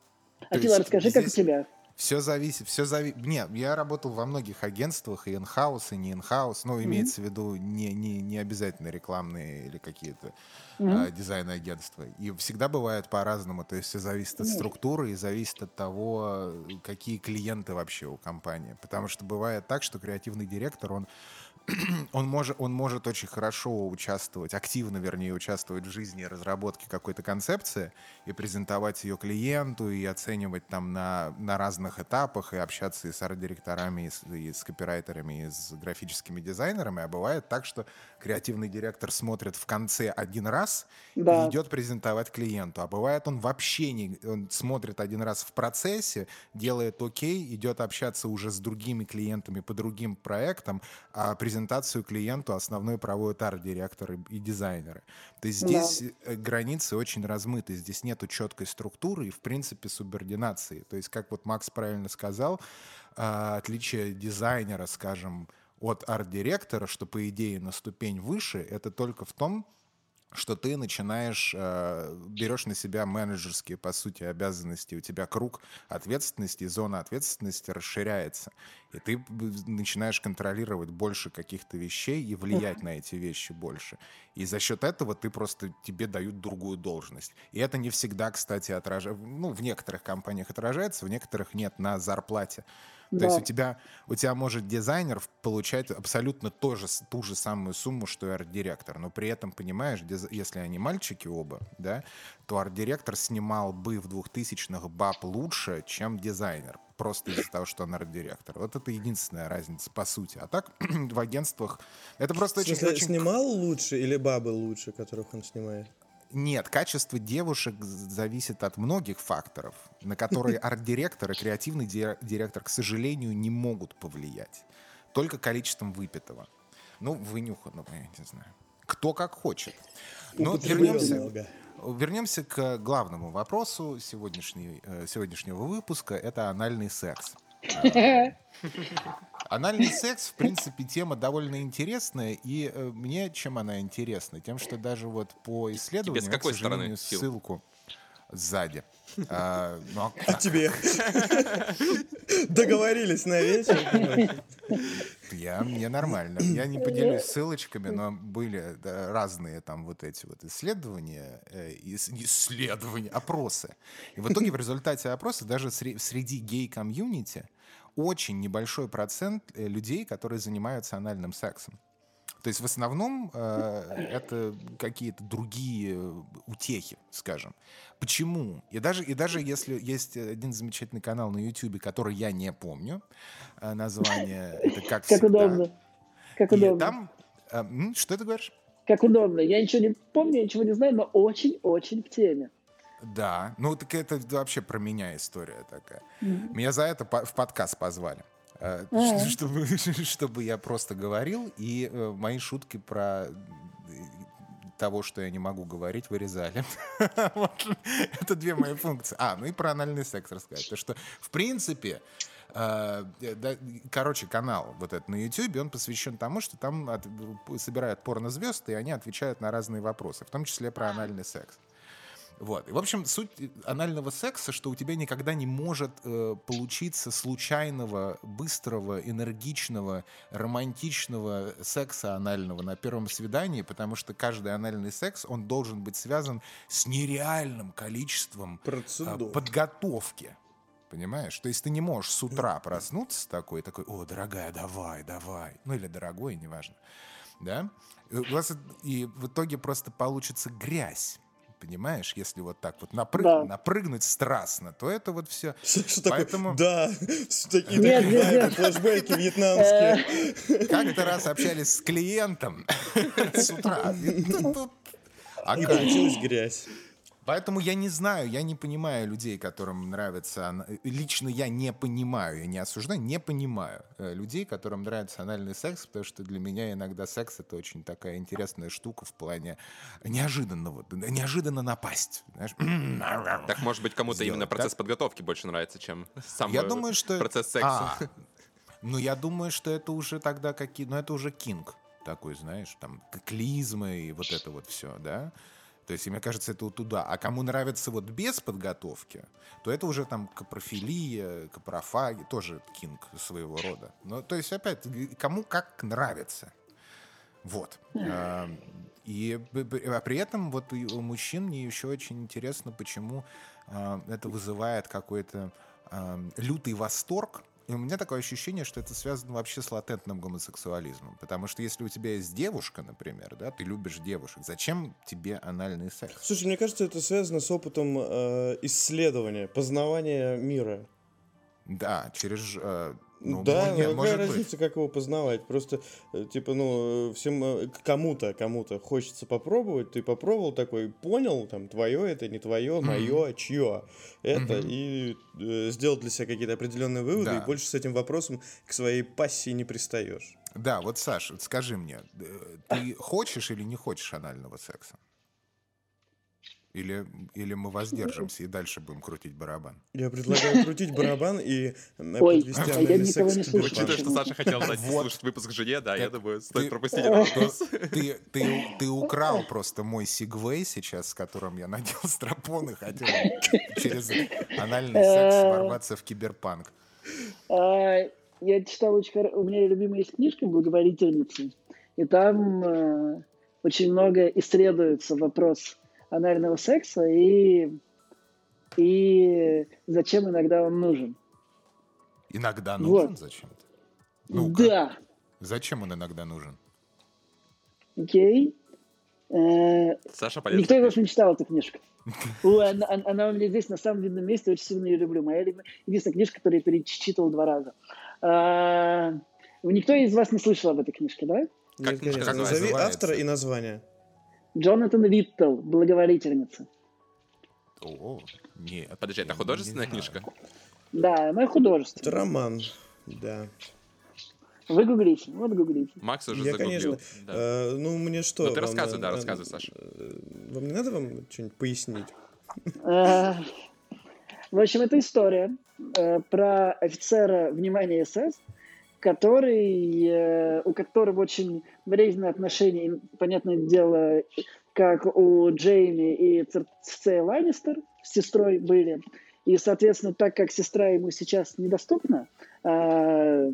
А Тила, расскажи, здесь... как у тебя? Все зависит, все зависит. Нет, я работал во многих агентствах, и инхаус, и не инхаус. Ну, имеется mm-hmm. в виду не, не, не обязательно рекламные или какие-то mm-hmm. а, дизайн-агентства. И всегда бывает по-разному. То есть все зависит от mm-hmm. структуры и зависит от того, какие клиенты вообще у компании. Потому что бывает так, что креативный директор, он [CLEARS THROAT] он может, он может очень хорошо участвовать, активно, вернее, участвовать в жизни разработки какой-то концепции и презентовать ее клиенту, и оценивать там на, на разных этапах, и общаться и с арт-директорами, и с, и с копирайтерами, и с графическими дизайнерами. А бывает так, что креативный директор смотрит в конце один раз да. и идет презентовать клиенту. А бывает он вообще не... Он смотрит один раз в процессе, делает окей, идет общаться уже с другими клиентами по другим проектам, а презентацию клиенту основной проводят арт-директоры и дизайнеры. То есть здесь да. Э, границы очень размыты, здесь нету четкой структуры и, в принципе, субординации. То есть, как вот Макс правильно сказал, а, отличие дизайнера, скажем, от арт-директора, что, по идее, на ступень выше, это только в том, что ты начинаешь, э, берешь на себя менеджерские, по сути, обязанности, у тебя круг ответственности, зона ответственности расширяется, и ты начинаешь контролировать больше каких-то вещей и влиять на эти вещи больше. И за счет этого ты просто, тебе дают другую должность. И это не всегда, кстати, отражается, ну, в некоторых компаниях отражается, в некоторых нет, на зарплате. Да. То есть у тебя, у тебя может дизайнер получать абсолютно то же, ту же самую сумму, что и арт-директор. Но при этом, понимаешь, если они мальчики оба, да, то арт-директор снимал бы в 2000-х баб лучше, чем дизайнер. Просто из-за того, что он арт-директор. Вот это единственная разница, по сути. А так, [CLEARS THROAT] в агентствах... Это просто очень, очень... снимал лучше или бабы лучше, которых он снимает? Нет, качество девушек зависит от многих факторов, на которые [LAUGHS] арт-директор и креативный директор, к сожалению, не могут повлиять. Только количеством выпитого. Ну, вынюханного, я не знаю. Кто как хочет. Но вернемся, вернемся к главному вопросу сегодняшней, э, сегодняшнего выпуска. Это анальный секс. [LAUGHS] Анальный секс, в принципе, тема довольно интересная, и э, мне чем она интересна? Тем, что даже вот по исследованию, Тебе с какой стороны, ссылку сзади. А, ну, а, а тебе? [LAUGHS] Договорились на вечер? Я, мне нормально. Я не поделюсь ссылочками, но были да, разные там вот эти вот исследования, э, исследования, опросы. И в итоге в результате опроса даже среди гей-комьюнити очень небольшой процент э, людей, которые занимаются анальным сексом. То есть в основном э, это какие-то другие утехи, скажем. Почему? И даже, и даже если есть один замечательный канал на YouTube, который я не помню, э, название это как Как удобно. Как удобно. Там, э, что ты говоришь? Как удобно. Я ничего не помню, ничего не знаю, но очень-очень в теме. Да, ну так это вообще про меня история такая. Mm-hmm. Меня за это в подкаст позвали. Mm-hmm. [LAUGHS] Чтобы, [LAUGHS] чтобы я просто говорил, и э, мои шутки про того, что я не могу говорить, вырезали. [LAUGHS] Это две мои функции. А, ну и про анальный секс рассказать. То, что, в принципе, э, короче, канал вот этот на YouTube, он посвящен тому, что там собирают порнозвезд, и они отвечают на разные вопросы, в том числе про анальный секс. Вот. И, в общем, суть анального секса, что у тебя никогда не может э, получиться случайного, быстрого, энергичного, романтичного секса анального на первом свидании, потому что каждый анальный секс, он должен быть связан с нереальным количеством э, подготовки. Понимаешь? То есть ты не можешь с утра проснуться такой, такой, о, дорогая, давай, давай. Ну или дорогой, неважно. Да? И в итоге просто получится грязь понимаешь, если вот так вот напрыг... да. напрыгнуть страстно, то это вот все. [LAUGHS] Что Поэтому... такое? Да, [LAUGHS] такие, нет, нет, нет. флешбеки вьетнамские. [LAUGHS] Как-то раз общались с клиентом с утра. И получилась грязь. Поэтому я не знаю, я не понимаю людей, которым нравится... Лично я не понимаю, я не осуждаю, не понимаю э, людей, которым нравится анальный секс, потому что для меня иногда секс — это очень такая интересная штука в плане неожиданного, неожиданно напасть. Знаешь? [CLEARS THROAT] Так, может быть, кому-то именно процесс так? подготовки больше нравится, чем сам я думаю, что... процесс секса. А, [LAUGHS] ну, я думаю, что это уже тогда какие... Ну, это уже кинг такой, знаешь, там, клизмы и вот это вот все, да? То есть, мне кажется, это вот туда. А кому нравится вот без подготовки, то это уже там капрофилия, капрофаги, тоже кинг своего рода. Ну, то есть, опять, кому как нравится. Вот. И а при этом вот у мужчин мне еще очень интересно, почему а, это вызывает какой-то лютый восторг и у меня такое ощущение, что это связано вообще с латентным гомосексуализмом. Потому что если у тебя есть девушка, например, да, ты любишь девушек, зачем тебе анальный секс? Слушай, мне кажется, это связано с опытом э, исследования, познавания мира. Да, через э, ну, да, нет, ну, какая разница, быть. как его познавать? Просто, э, типа, ну, всем э, кому-то, кому-то хочется попробовать, ты попробовал такой, понял, там, твое это, не твое, мое, mm-hmm. чье это, mm-hmm. и э, сделал для себя какие-то определенные выводы, да. и больше с этим вопросом к своей пассии не пристаешь. Да, вот, Саша, скажи мне, э, ты хочешь или не хочешь анального секса? Или, или мы воздержимся и дальше будем крутить барабан? Я предлагаю крутить барабан и э, Ой, подвести а я никого не слышу. Учитывая, что Саша хотел дать вот. слушать выпуск жене, да, я думаю, стоит пропустить этот вопрос. [LAUGHS] Ты, ты, ты украл просто мой сигвей сейчас, с которым я надел [LAUGHS] стропон и хотел [LAUGHS] через анальный секс э. ворваться в киберпанк. А, я читал очень... У меня любимая есть книжка «Благоволительница», и там э, очень много исследуется вопрос анального секса и, и зачем иногда он нужен. Иногда нужен вот. зачем-то? ну Да. Зачем он иногда нужен? Окей. Э, Саша, полезно. Никто из вас не читал эту книжку. [LAUGHS] она, она у меня здесь на самом видном месте, очень сильно ее люблю. Моя единственная книжка, которую я перечитывал два раза. А, никто из вас не слышал об этой книжке, да? Как, Нет, как Назови автора и название. Джонатан Виттл, «Благоволительница». О, нет. Подожди, это художественная не книжка? Да, она художественная. Это роман, да. Вы гуглите, вот гуглите. Макс уже Я, загуглил. конечно, да. э, ну, мне что... Ну, ты рассказывай, да, рассказывай, Саша. Э, вам не надо вам что-нибудь пояснить? Э, в общем, это история э, про офицера внимания СС, который, у которого очень болезненные отношения, понятное дело, как у Джейми и Церцея Ланнистер с сестрой были. И, соответственно, так как сестра ему сейчас недоступна, а,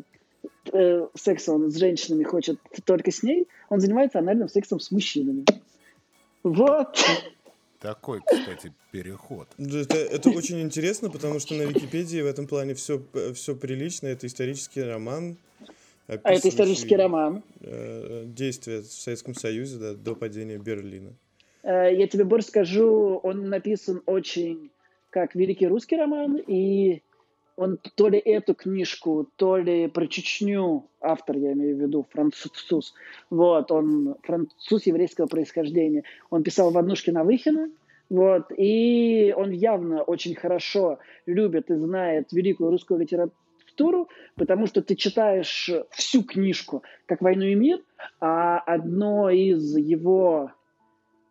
э, секс он с женщинами хочет только с ней, он занимается анальным сексом с мужчинами. Вот. Такой, кстати, переход. Это, это очень интересно, потому что на Википедии в этом плане все, все прилично. Это исторический роман. А это исторический роман. Э, действия в Советском Союзе да, до падения Берлина. Э, я тебе больше скажу, он написан очень как великий русский роман, и он то ли эту книжку, то ли про Чечню, автор, я имею в виду, француз, вот, он француз еврейского происхождения, он писал в однушке Навыхина, вот, и он явно очень хорошо любит и знает великую русскую литературу, потому что ты читаешь всю книжку, как «Войну и мир», а одно из его,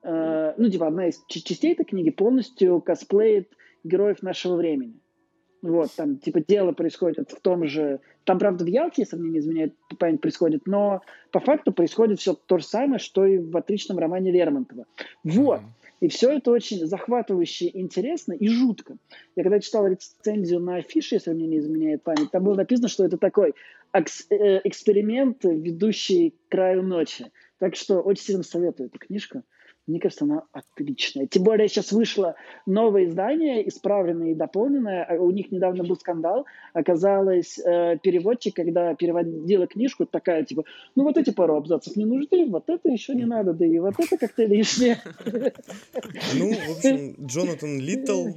э, ну, типа, одна из частей этой книги полностью косплеит героев нашего времени. Вот, там, типа, дело происходит в том же... Там, правда, в Ялте, если мне не изменяет память, происходит, но по факту происходит все то же самое, что и в отличном романе Лермонтова. Вот. И все это очень захватывающе, интересно и жутко. Я когда читал рецензию на афише, если мне не изменяет память, там было написано, что это такой э, эксперимент, ведущий к краю ночи. Так что очень сильно советую эту книжку. Мне кажется, она отличная. Тем более сейчас вышло новое издание, исправленное и дополненное. А у них недавно был скандал. Оказалось, э, переводчик, когда переводила книжку, такая типа, ну вот эти пару абзацев не нужны, вот это еще не надо, да и вот это как-то лишнее. [LAUGHS] Ну, в общем, Джонатан Литтл,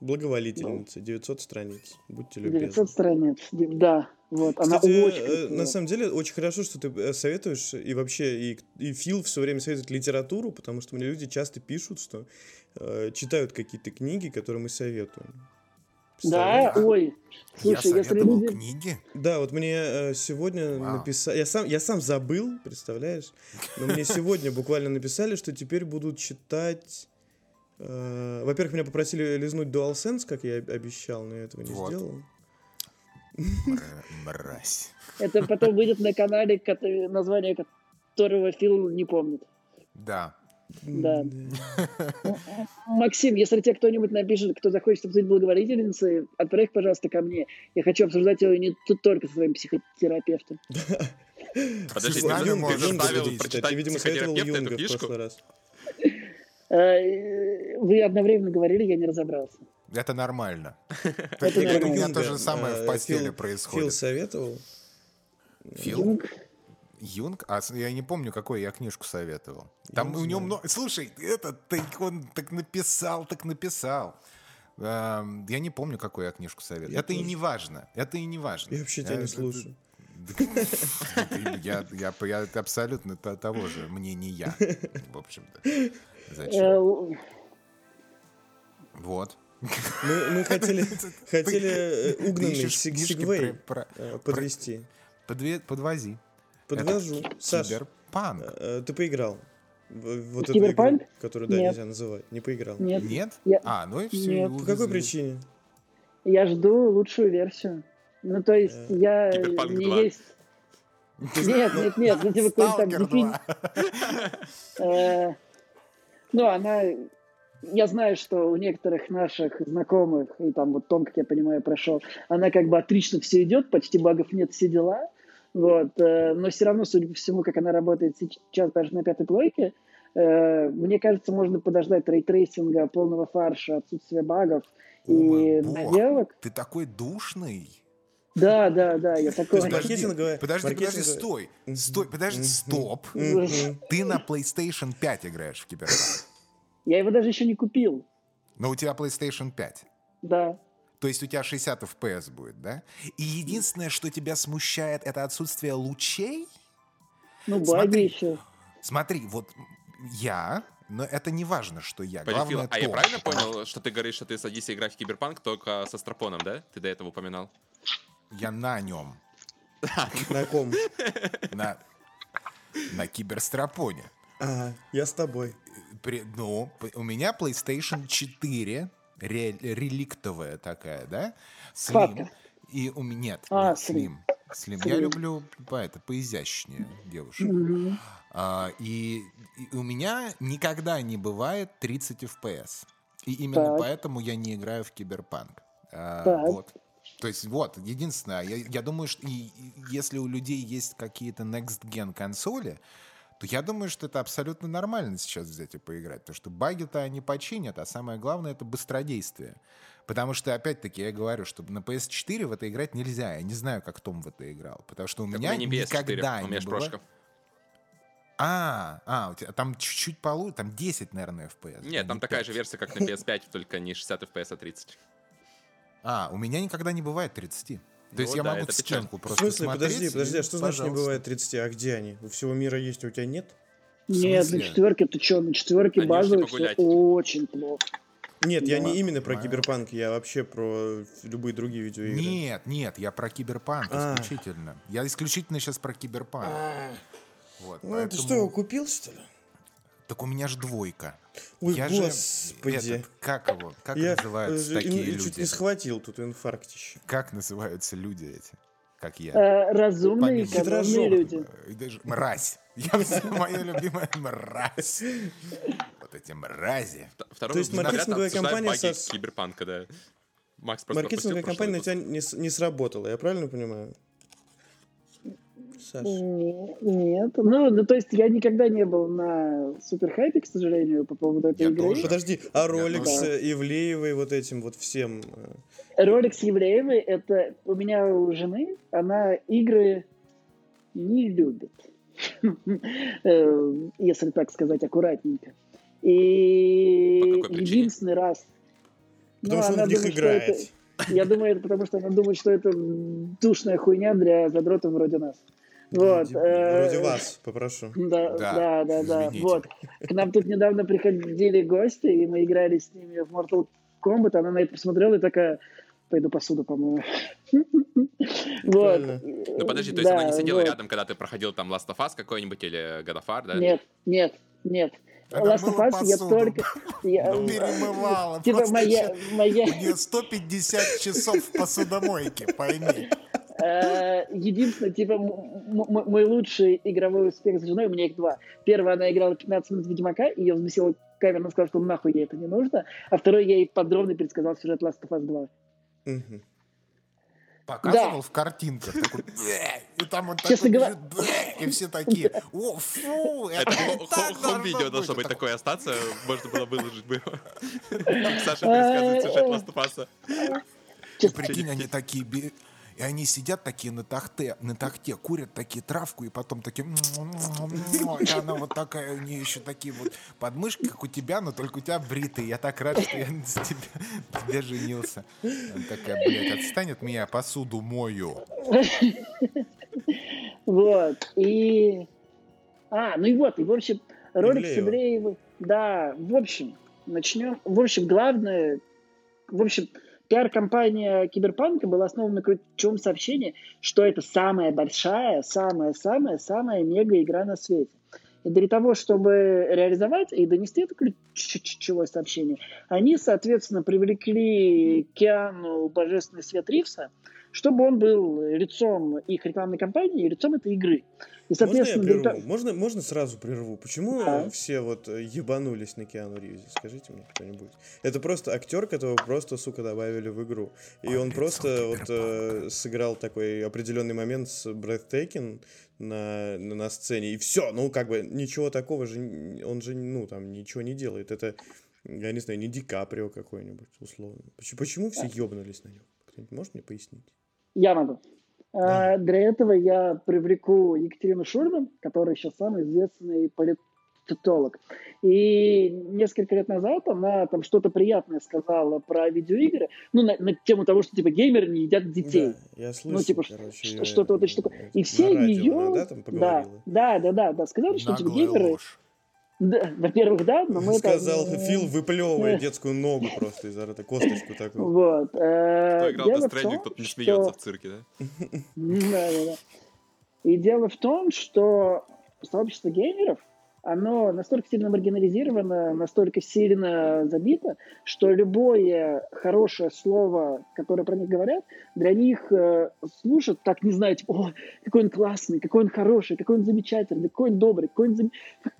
благоволительница, 900 страниц. Будьте любезны. 900 страниц, да. Вот, Кстати, она очень э, на самом деле очень хорошо, что ты э, советуешь, и вообще, и, и Фил все время советует литературу, потому что мне люди часто пишут, что э, читают какие-то книги, которые мы советуем. Да, ой. Слушай, я если люди... книги? Да, вот мне э, сегодня написали... Я сам, я сам забыл, представляешь? Но мне [LAUGHS] сегодня буквально написали, что теперь будут читать... Э, во-первых, меня попросили лизнуть DualSense, как я обещал, но я этого не вот. сделал. Мразь. Это потом выйдет на канале, название которого Фил не помнит. Да. Да. Максим, если тебе кто-нибудь напишет, кто захочет обсудить благоволительницы, отправь, пожалуйста, ко мне. Я хочу обсуждать его не тут только со своим психотерапевтом. Подожди, ты заставил прочитать видимо, советовал Юнга в прошлый раз. Э, вы одновременно говорили, я не разобрался. Это нормально. [LAUGHS] Это У меня то же самое в постели происходит. Фил советовал? Фил? Юнг? А я не помню, какой я книжку советовал. Там у него много... Слушай, это ты, он так написал, так написал. Эм, я не помню, какую я книжку советовал. это и не важно. Это и не важно. Я вообще тебя не слушаю. [LAUGHS] Я, я, я абсолютно того же мнения, в общем-то. [LAUGHS] Зачем? Э, вот. Мы, мы хотели, [LAUGHS] хотели э, угнанный сигвей э, подвести. Подвози. Подвожу. Саш, Киберпанк. ты поиграл. Вот эту игру, которую, да, Нет. нельзя называть. Не поиграл. Нет. Нет? Я... А, ну и все. Нет. По какой причине? Я жду лучшую версию. Ну, то есть, э, я... Киберпанк не есть... Нет, нет, нет, ну типа какой-то там [LAUGHS] Ну, она я знаю, что у некоторых наших знакомых, и там вот Том, как я понимаю, прошел, она как бы отлично все идет, почти багов нет, все дела. Вот, э, но все равно, судя по всему, как она работает сейчас даже на пятой плойке, э, мне кажется, можно подождать ray tracing -а, полного фарша, отсутствия багов и недоделок. Ты такой душный. Да, да, да, я такой. Подожди, подожди, подожди, стой, стой, подожди, стоп. Ты на PlayStation 5 играешь в Киберпанк. Я его даже еще не купил. Но у тебя PlayStation 5. Да. То есть у тебя 60 FPS будет, да? И единственное, что тебя смущает, это отсутствие лучей? Ну, баги еще. Смотри, вот я, но это не важно, что я. Главное, а то, я правильно понял, что ты говоришь, что ты садишься играть в Киберпанк только со Страпоном, да? Ты до этого упоминал. Я на нем. На ком? На, на Киберстропоне. Ага, я с тобой. При, ну, у меня PlayStation 4, ре, реликтовая такая, да? Slim. И у меня нет, а, нет Slim. Slim. Slim. Я люблю по это поизящнее девушек. Mm-hmm. А, и, и у меня никогда не бывает 30 FPS. И именно так. поэтому я не играю в киберпанк. А, вот. То есть вот, единственное, я, я думаю, что и, и, если у людей есть какие-то next gen консоли, то я думаю, что это абсолютно нормально сейчас взять и поиграть. Потому что баги-то они починят, а самое главное — это быстродействие. Потому что, опять-таки, я говорю, что на PS4 в это играть нельзя. Я не знаю, как Том в это играл. Потому что у так меня у меня не никогда у меня не было... А, а, у тебя там чуть-чуть полу, там 10, наверное, FPS. Нет, там не такая 5. же версия, как на [LAUGHS] PS5, только не 60 FPS, а 30. А, у меня никогда не бывает 30. То есть ну, я да, могу стенку просто В смысле? Подожди, подожди, а что значит не бывает 30? А где они? У всего мира есть, а у тебя нет? Нет, на четверке ты что, на четверке базовый все очень плохо. Нет, я не именно про киберпанк, я вообще про любые другие видеоигры. Нет, нет, я про киберпанк а. исключительно. Я исключительно сейчас про киберпанк. А. Вот, ну, поэтому... ты что, его купил, что ли? Так у меня же двойка. Ой, я господи. Же, этот, как его? Как я называются такие люди? чуть не схватил тут инфарктище. Как называются люди эти? Как я? Э, разумные, разумные люди. Даже мразь. Я, моя любимая мразь. Вот эти мрази. Второй То есть маркетинговая компания со... киберпанка, да. Макс Маркетинговая компания на тебя не, не сработала, я правильно понимаю? Саша? Нет. Ну, ну, то есть я никогда не был на супер хайпе, к сожалению, по поводу этой я игры. Тоже. Подожди, а Ролекс да. Ивлеевой вот этим вот всем? Ролекс Ивлеевой, это у меня у жены, она игры не любит. [LAUGHS] Э, если так сказать аккуратненько. И единственный раз... Потому ну, что он в них играет. Я думаю, это потому что она думает, что это душная хуйня для задротов вроде нас. Вот. Вроде э, вас, попрошу. [LAUGHS] Да, да, да, да. Вот. К нам тут недавно приходили гости, и мы играли с ними в Mortal Kombat. Она на это посмотрела и такая, пойду посуду помою. [LAUGHS] Вот. Ну подожди, то есть она не сидела рядом, когда ты проходил там Last of Us какой-нибудь или God of War, да? Нет, нет, нет. Last of Us я только... [LAUGHS] Я, ну, перемывала. Типа моя, моя... У нее 150 часов в посудомойке, пойми. Э, единственное, типа, мой лучший игровой успех с женой, у меня их два. Первый, она играла 15 минут Ведьмака, и ее взбесила камера, она сказала, что нахуй ей это не нужно. А второй, я ей подробно пересказал сюжет Last of Us 2. Угу. Показывал да. в картинках. Такой, и там он Честно такой говоря... и все [LAUGHS] такие, о, фу, это, хом-видео должно быть такое остаться, можно было выложить бы его. [LAUGHS] Саша пересказывает сюжет Last of Us. Прикинь, они такие и они сидят такие на тахте, на тахте, курят такие травку, и потом такие... И она вот такая, у нее еще такие вот подмышки, как у тебя, но только у тебя бритые. Я так рад, что я с тебя, тебе женился. Она такая, блядь, отстань от меня, посуду мою. Вот, и... А, ну и вот, и в общем, ролик Сибреевой, да, в общем, начнем. В общем, главное, в общем, Пиар-компания Киберпанка была основана на ключевом сообщении, что это самая большая, самая-самая-самая мега игра на свете. И для того, чтобы реализовать и донести это ключевое сообщение, они, соответственно, привлекли Киану Божественный Свет Ривса, чтобы он был лицом их рекламной кампании и лицом этой игры. И, соответственно, можно, я прерву? Для... можно, можно сразу прерву? Почему да. все вот э, ебанулись на Киану Ривзе? Скажите мне кто-нибудь. Это просто актер, которого просто, сука, добавили в игру. И он, он просто вот э, сыграл такой определенный момент с Breathtaking на, на, на сцене, и все. Ну, как бы ничего такого же, он же, ну, там, ничего не делает. Это, я не знаю, не Ди Каприо какой-нибудь, условно. Почему, почему все ебнулись на него? Кто-нибудь может мне пояснить? Я могу. Да. А, для этого я привлеку Екатерину Шульман, которая сейчас самый известный политолог. И несколько лет назад она там что-то приятное сказала про видеоигры, ну, на, на тему того, что, типа, геймеры не едят детей. Да, я слышал, ну, типа, короче, что-то вот это И все ее... Да, да, да, да, да, да, сказали, что, типа, геймеры... Ложь. Да, во-первых, да, но мы Сказал это... Фил, выплевывая детскую ногу просто из-за этой косточку такую. Вот. Э, Кто играл в Стрэнди, тот не смеется в цирке, да? [LAUGHS] Да, да, да. И дело в том, что сообщество геймеров — оно настолько сильно маргинализировано, настолько сильно забито, что любое хорошее слово, которое про них говорят, для них э, слушать так не знаю, типа, о, какой он классный, какой он хороший, какой он замечательный, какой он добрый, какой он, зам...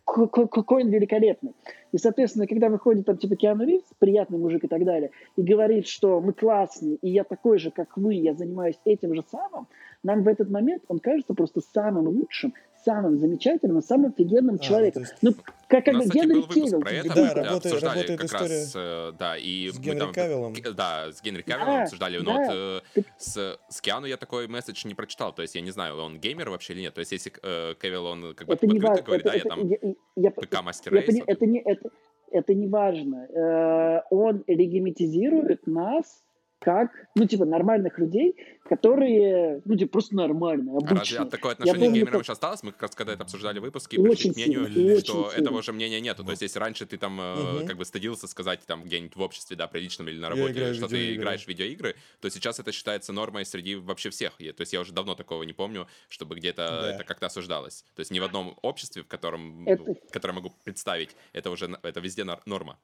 какой, какой он великолепный. И, соответственно, когда выходит там типа Киану Ривз, приятный мужик и так далее, и говорит, что мы классные, и я такой же, как вы, я занимаюсь этим же самым, нам в этот момент он кажется просто самым лучшим, самым замечательным, самым офигенным а, человеком. Есть... Ну, как, как бы Генри Кевилл. Про это да, работает, обсуждали работает как история раз, э, да, и с Генри там, Кавиллом. Да, с Генри Кавиллом да, обсуждали, но да. вот э, с, с Киану я такой месседж не прочитал, то есть я не знаю, он геймер вообще или нет, то есть если э, Кавилл, он как бы открыто не говорит, это, да, это, я там я, ПК-мастер я, я, это, не, это, это не важно. Э, он легимитизирует нас как, ну, типа, нормальных людей, которые, ну, типа, просто нормальные, обычные. А разве от такое отношение помню, к геймерам еще осталось? Мы как раз когда это обсуждали выпуски, пришли к мнению, сильно, что этого же мнения нету. То есть, если раньше ты там угу. как бы стыдился сказать там где-нибудь в обществе, да, приличном или на работе, что ты играешь в видеоигры, то сейчас это считается нормой среди вообще всех. То есть, я уже давно такого не помню, чтобы где-то да. это как-то осуждалось. То есть, ни в одном обществе, в котором, это... ну, которое могу представить, это уже, это везде норма.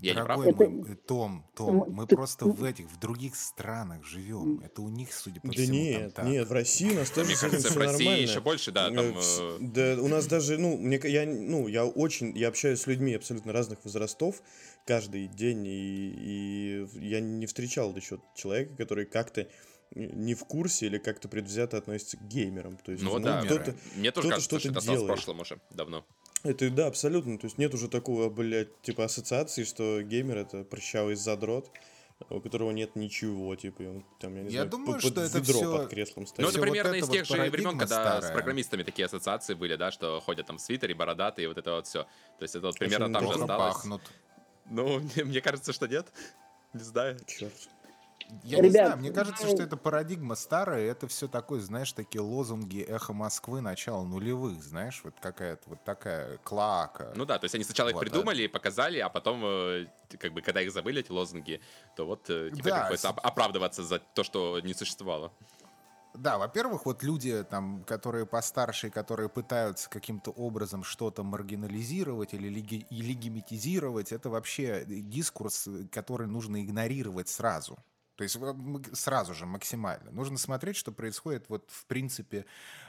Я Дорогой не прав? мой, Том, Том, мы ты... просто в этих, в других странах живем. Это у них, судя по да всему, нет, там нет, в России у нас тоже Мне кажется, в России нормально. еще больше, да, там... Э... Да, у нас даже, ну, мне, я, ну, я очень, я общаюсь с людьми абсолютно разных возрастов каждый день, и, и я не встречал еще человека, который как-то не в курсе или как-то предвзято относится к геймерам. То есть, ну, ну да, кто-то, мне тоже кажется, что это осталось в прошлом уже давно. Это да, абсолютно. То есть нет уже такого, блядь, типа ассоциации, что геймер это прыщавый задрот, у которого нет ничего, типа, он там, я не я знаю, думаю, под, что под это ведро все... под креслом стоит. Ну, это примерно вот из тех вот же времен, когда старая. с программистами такие ассоциации были, да, что ходят там в свитере, бородатые, и вот это вот все. То есть это вот примерно там же осталось. Пахнут. Ну, [LAUGHS] мне, мне кажется, что нет. Не знаю. Черт. Я Ребят, не знаю, мне кажется, что эта парадигма старая, это все такое, знаешь, такие лозунги эхо Москвы начала нулевых, знаешь, вот какая-то вот такая клака. Ну да, то есть они сначала вот, их придумали, да. показали, а потом, э, как бы, когда их забыли, эти лозунги, то вот э, теперь да, приходится оправдываться за то, что не существовало. Да, во-первых, вот люди, там, которые постарше, которые пытаются каким-то образом что-то маргинализировать или леги- легимитизировать, это вообще дискурс, который нужно игнорировать сразу. То есть сразу же максимально. Нужно смотреть, что происходит вот в принципе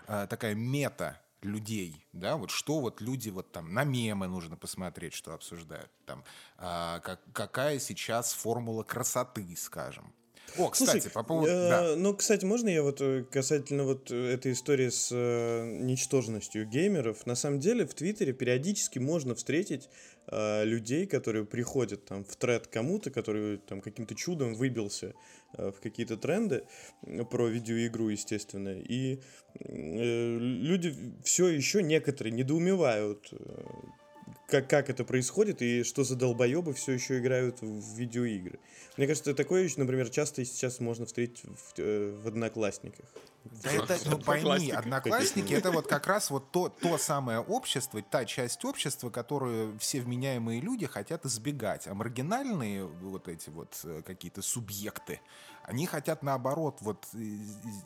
э, такая мета людей, да, вот что вот люди вот там на мемы нужно посмотреть, что обсуждают, там, а, как, какая сейчас формула красоты, скажем, о, кстати, Слушай, по поводу... Э, да. Ну, кстати, можно я вот э, касательно вот э, этой истории с э, ничтожностью геймеров? На самом деле в Твиттере периодически можно встретить э, людей, которые приходят там в тред кому-то, который там каким-то чудом выбился э, в какие-то тренды про видеоигру, естественно, и э, люди все еще некоторые недоумевают, как, как это происходит и что за долбоебы все еще играют в видеоигры. Мне кажется, такое, например, часто сейчас можно встретить в, э, в Одноклассниках. Да это, ну пойми, одноклассники это вот как раз вот то, то самое общество, та часть общества, которую все вменяемые люди хотят избегать. А маргинальные вот эти вот э, какие-то субъекты, они хотят, наоборот, вот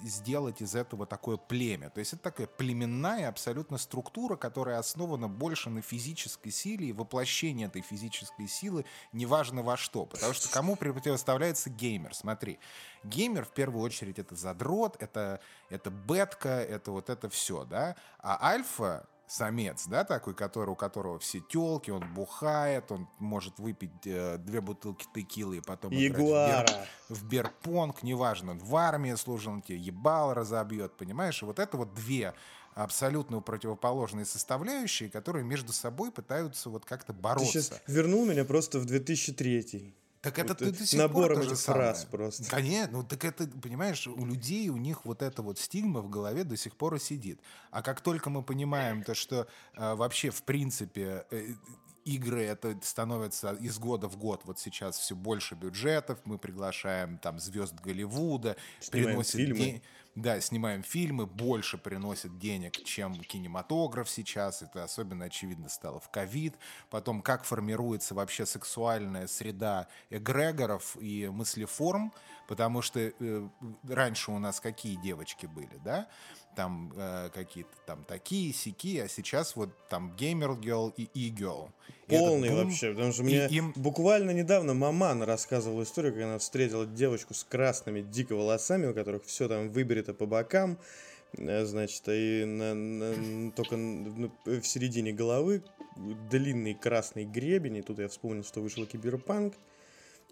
сделать из этого такое племя. То есть это такая племенная абсолютно структура, которая основана больше на физической силе и воплощении этой физической силы, неважно во что. Потому что кому противоставляется геймер? Смотри, геймер в первую очередь это задрот, это, это бетка, это вот это все, да? А альфа самец, да, такой, который, у которого все телки, он бухает, он может выпить э, две бутылки текилы и потом Ягуара. играть в, бер, в берпонг, неважно, он в армии служил, он тебе ебал разобьет, понимаешь? И вот это вот две абсолютно противоположные составляющие, которые между собой пытаются вот как-то бороться. Ты сейчас вернул меня просто в 2003 так это ты до сих набором пор этих фраз просто. Конечно, ну так это, понимаешь, у людей, у них вот эта вот стигма в голове до сих пор и сидит. А как только мы понимаем то, что э, вообще в принципе э, игры это становится из года в год. Вот сейчас все больше бюджетов, мы приглашаем там звезд Голливуда, Снимаем приносит фильмы. День да, снимаем фильмы, больше приносят денег, чем кинематограф сейчас. Это особенно очевидно стало в ковид. Потом, как формируется вообще сексуальная среда эгрегоров и мыслеформ, потому что э, раньше у нас какие девочки были, да? Там э, какие-то там такие, сики, а сейчас вот там геймер girl и e-girl. Полный бум, вообще, потому что мне им... буквально недавно маман рассказывала историю, как она встретила девочку с красными дико волосами, у которых все там выберито по бокам, э, значит, и на, на, только на, в середине головы длинный красный гребень, и тут я вспомнил, что вышел киберпанк,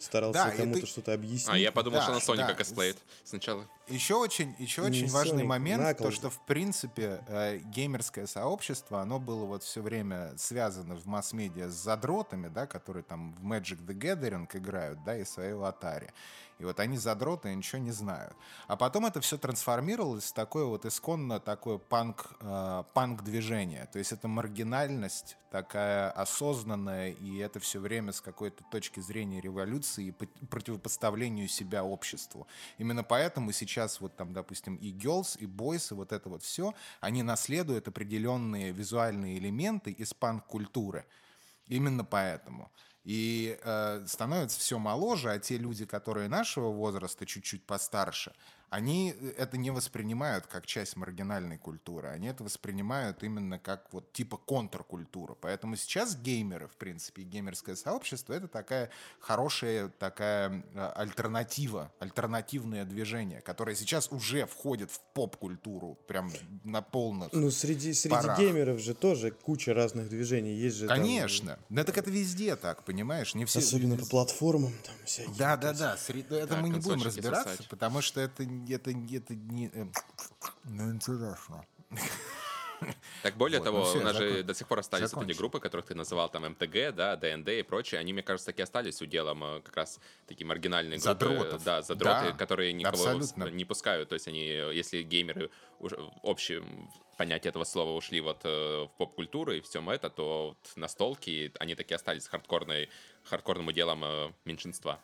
старался да, кому-то ты... что-то объяснить. А, я подумал, да, что она Соника да. косплеит сначала. Еще очень, еще очень важный момент, то, что, в принципе, э, геймерское сообщество, оно было вот все время связано в масс-медиа с задротами, да, которые там в Magic the Gathering играют, да, и своей лотаре. И вот они задроты и ничего не знают. А потом это все трансформировалось в такое вот исконно такое панк, э, панк-движение. То есть это маргинальность такая осознанная, и это все время с какой-то точки зрения революции и противопоставлению себя обществу. Именно поэтому сейчас вот там, допустим, и girls, и boys, и вот это вот все, они наследуют определенные визуальные элементы из панк-культуры. Именно поэтому и э, становится все моложе, а те люди, которые нашего возраста, чуть-чуть постарше, они это не воспринимают как часть маргинальной культуры, они это воспринимают именно как вот типа контркультура. Поэтому сейчас геймеры, в принципе, геймерское сообщество, это такая хорошая такая э, альтернатива, альтернативное движение, которое сейчас уже входит в поп-культуру, прям на полных Ну, среди, среди парах. геймеров же тоже куча разных движений есть же. Конечно. Там... Да так это везде так, понимаешь? Не все... Особенно по платформам. Там, да, да, да. Сред... Это да, мы не будем разбираться, потому что это это, это не... Э, ну, интересно. Так более вот, того, ну, у нас закон. же до сих пор остались Закончим. эти группы, которых ты называл там МТГ, да, ДНД и прочее, они, мне кажется, таки остались уделом э, как раз такие маргинальные группы. Задротов. Да, задроты, да, которые никого абсолютно. не пускают. То есть они, если геймеры уже в общем понятие этого слова ушли вот э, в поп-культуру и всем это, то вот настолки, они таки остались хардкорной, хардкорным уделом э, меньшинства.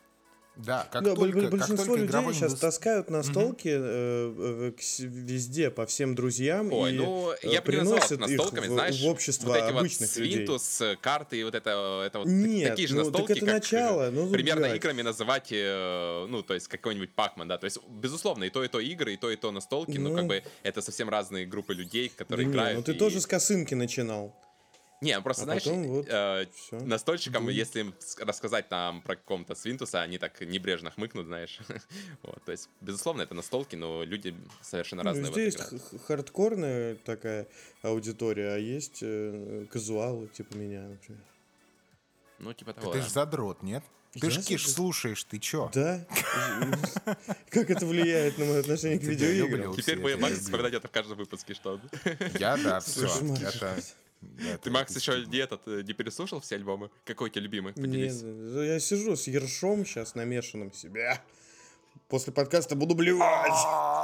Да, как да, только, большинство как только людей игровой... сейчас таскают настолки угу. э, везде по всем друзьям Ой, и ну, я приносят их в, знаешь, в общество вот эти обычных вот свинтус, людей. карты и вот это, это вот Нет, такие же ну, настолки, так это как начало, ну, примерно блядь. играми называть, э, ну, то есть какой-нибудь Пакман, да, то есть, безусловно, и то, и то игры, и то, и то настолки, ну, но как бы это совсем разные группы людей, которые да играют. Не, ну ты и... тоже с косынки начинал. Не, просто, а знаешь, вот э, настольщикам, да. если им рассказать там про каком-то свинтуса, они так небрежно хмыкнут, знаешь. [LAUGHS] вот, то есть, безусловно, это настолки, но люди совершенно ну, разные. Ну, здесь есть хардкорная такая аудитория, а есть э, казуалы, типа меня, например. Ну, типа того, Ты да. ж задрот, нет? Ты ж киш слушаешь, ты чё? Да? [LAUGHS] Как это влияет на мое отношение к видеоиграм? Теперь будет Макс вспоминать это в каждом выпуске, что Я, да, все. Да, Ты, Макс, еще не, этот, э, не переслушал все альбомы? Какой тебе любимый? Поделись. Нет, я сижу с ершом сейчас намешанным себе. После подкаста буду блевать.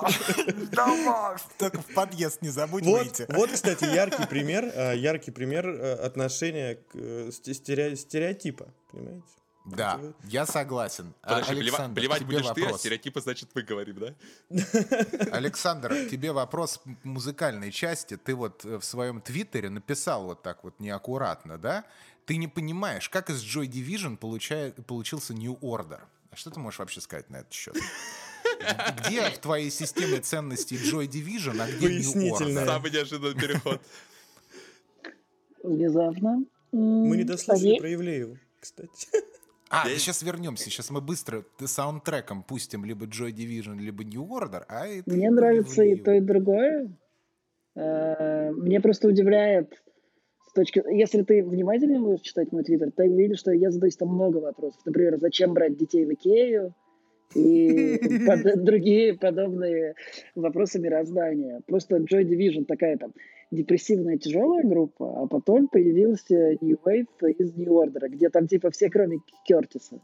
[LAUGHS] Давай, только в подъезд не забудь выйти. Вот, кстати, яркий [LAUGHS] пример, э, яркий пример э, отношения к стереотипа, понимаете? Да, я согласен. А, Подожди, Александр, блевать будешь вопрос. ты, а стереотипы, значит, мы говорим, да? [LAUGHS] Александр, тебе вопрос музыкальной части. Ты вот э, в своем твиттере написал вот так вот неаккуратно, да? Ты не понимаешь, как из Joy Division получает, получился New Order. А что ты можешь вообще сказать на этот счет? Где в твоей системе ценностей Joy Division, а где New Order? Самый неожиданный переход. Внезапно. Мы не дослушали про Евлееву, кстати. А, Здесь... сейчас вернемся. Сейчас мы быстро саундтреком пустим либо Joy Division, либо New Order. А это Мне нравится и то, и другое. Э, мне просто удивляет с точки... Если ты внимательно будешь читать мой твиттер, ты увидишь, что я задаюсь там много вопросов. Например, зачем брать детей в Икею? и [LAUGHS] другие подобные вопросы мироздания. Просто Joy Division такая там депрессивная тяжелая группа, а потом появился New Wave из New Order, где там типа все, кроме Кертиса.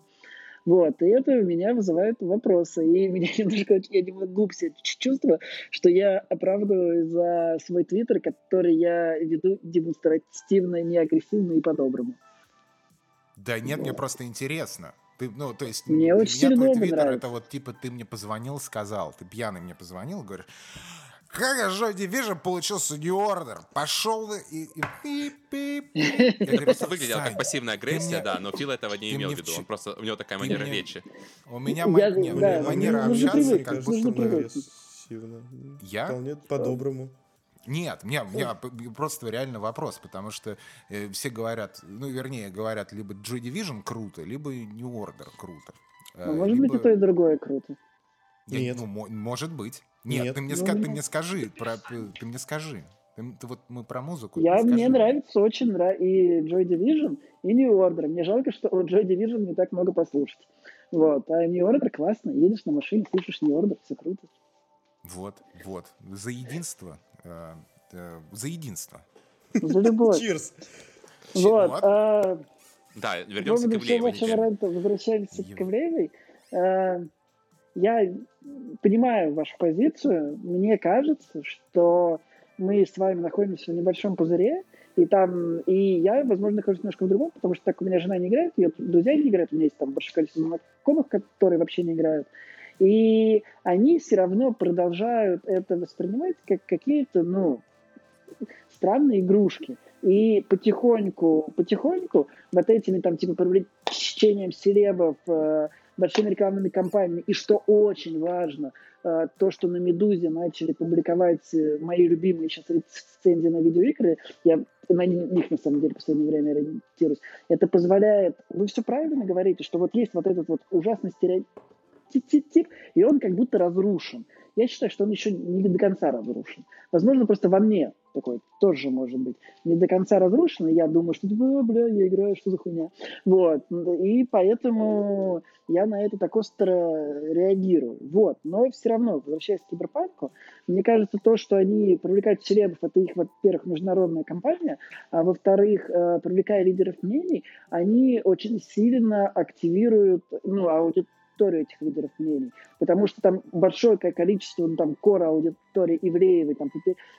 Вот, и это у меня вызывает вопросы. И [LAUGHS] меня немножко, я не могу все чувство, что я оправдываю за свой твиттер, который я веду демонстративно, не агрессивно и по-доброму. Да нет, вот. мне просто интересно. Ты, ну, то есть, мне очень меня твой твиттер, это вот типа ты мне позвонил, сказал, ты пьяный мне позвонил, говоришь, как же Division получился New Order? Пошел и... и пип, Это выглядело как пассивная агрессия, да, но Фил этого не имел в виду. Он просто, у него такая манера речи. У меня манера общаться как будто... Я? Вполне по-доброму. Нет, мне, мне просто реально вопрос, потому что э, все говорят, ну, вернее, говорят, либо Joy Division круто, либо New Order круто. А может либо... быть и то, и другое круто. Нет. Ну, может быть. Нет, Нет. Ты, мне, ну, ска- ты мне скажи, про, ты мне скажи. Ты, ты, вот мы про музыку. Я, мне нравится, очень нравится и Joy Division, и New Order. Мне жалко, что у Joy Division не так много послушать. Вот. А New Order классно. Едешь на машине, слушаешь New Order, все круто. Вот, вот. За единство. Э, э, за единство. За любовь. Cheers. Вот. А, да, вернемся к Ивлеевой. Возвращаемся к Ивлеевой. Я понимаю вашу позицию. Мне кажется, что мы с вами находимся в небольшом пузыре, и там, и я, возможно, нахожусь немножко в другом, потому что так у меня жена не играет, ее друзья не играют, у меня есть там большое количество знакомых, которые вообще не играют. И они все равно продолжают это воспринимать как какие-то, ну, странные игрушки. И потихоньку, потихоньку вот этими там типа привлечением селебов, э, большими рекламными кампаниями. И что очень важно, э, то, что на «Медузе» начали публиковать э, мои любимые сейчас рецензии на видеоигры, я на них, на самом деле, в последнее время ориентируюсь, это позволяет... Вы все правильно говорите, что вот есть вот этот вот ужасный стереотип, и он как будто разрушен. Я считаю, что он еще не до конца разрушен. Возможно, просто во мне такой тоже может быть не до конца разрушен, и я думаю, что типа, бля, я играю, что за хуйня. Вот. И поэтому я на это так остро реагирую. Вот. Но все равно, возвращаясь к киберпанку, мне кажется, то, что они привлекают селебов, это их, во-первых, международная компания, а во-вторых, э, привлекая лидеров мнений, они очень сильно активируют ну, аудиторию аудиторию этих лидеров мнений, потому что там большое количество, ну, там, кора аудитории Ивлеевой, там,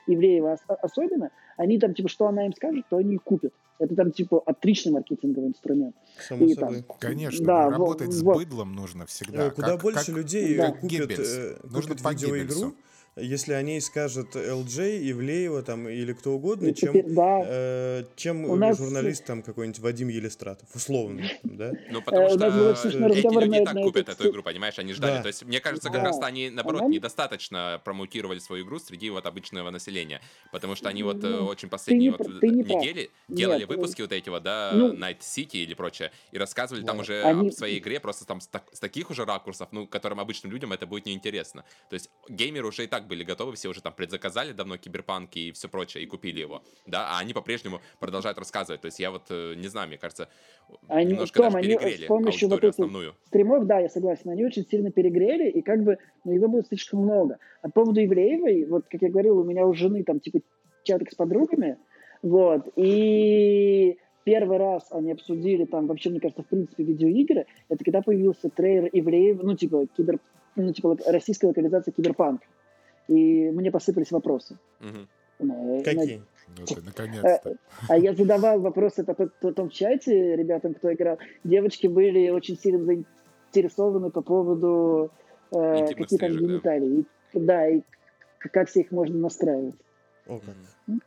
Ивлеева особенно, они там, типа, что она им скажет, то они и купят. Это там, типа, отличный маркетинговый инструмент. Само и, собой. Там, Конечно, да, работать вот, с быдлом нужно всегда. Куда как, больше как, людей да. купят, э, нужно купят видеоигру, если о ней скажет LJ, Ивлеева там, или кто угодно, чем, да. э, чем У нас... журналист там какой-нибудь Вадим Елистратов, условно, да? Ну, потому что эти люди и так купят эту игру, понимаешь, они ждали. То есть, мне кажется, как раз они, наоборот, недостаточно промоутировали свою игру среди вот обычного населения, потому что они вот э, ну, очень последние вот недели делали выпуски вот эти вот, да, ну, Night City или прочее, и рассказывали там уже о своей игре просто там с таких уже ракурсов, ну, которым обычным людям это будет неинтересно. То есть, геймеры уже и так были готовы, все уже там предзаказали давно киберпанк и все прочее, и купили его, да, а они по-прежнему продолжают рассказывать. То есть я вот э, не знаю, мне кажется, они, немножко Том, даже перегрели с помощью вот этих основную. стримов, да, я согласен, они очень сильно перегрели, и как бы, ну, его было слишком много. А по поводу Ивлеевой, вот, как я говорил, у меня у жены там, типа, чатик с подругами, вот, и первый раз они обсудили там вообще, мне кажется, в принципе, видеоигры, это когда появился трейлер Ивлеев, ну, типа, кибер, ну, типа, российская локализация киберпанка и мне посыпались вопросы. Угу. Ну, Какие? Ну, ты, наконец-то. Э, а я задавал вопросы по, по, том чате ребятам, кто играл. Девочки были очень сильно заинтересованы по поводу э, какие там гениталии. Да. и как все их можно настраивать. О, как.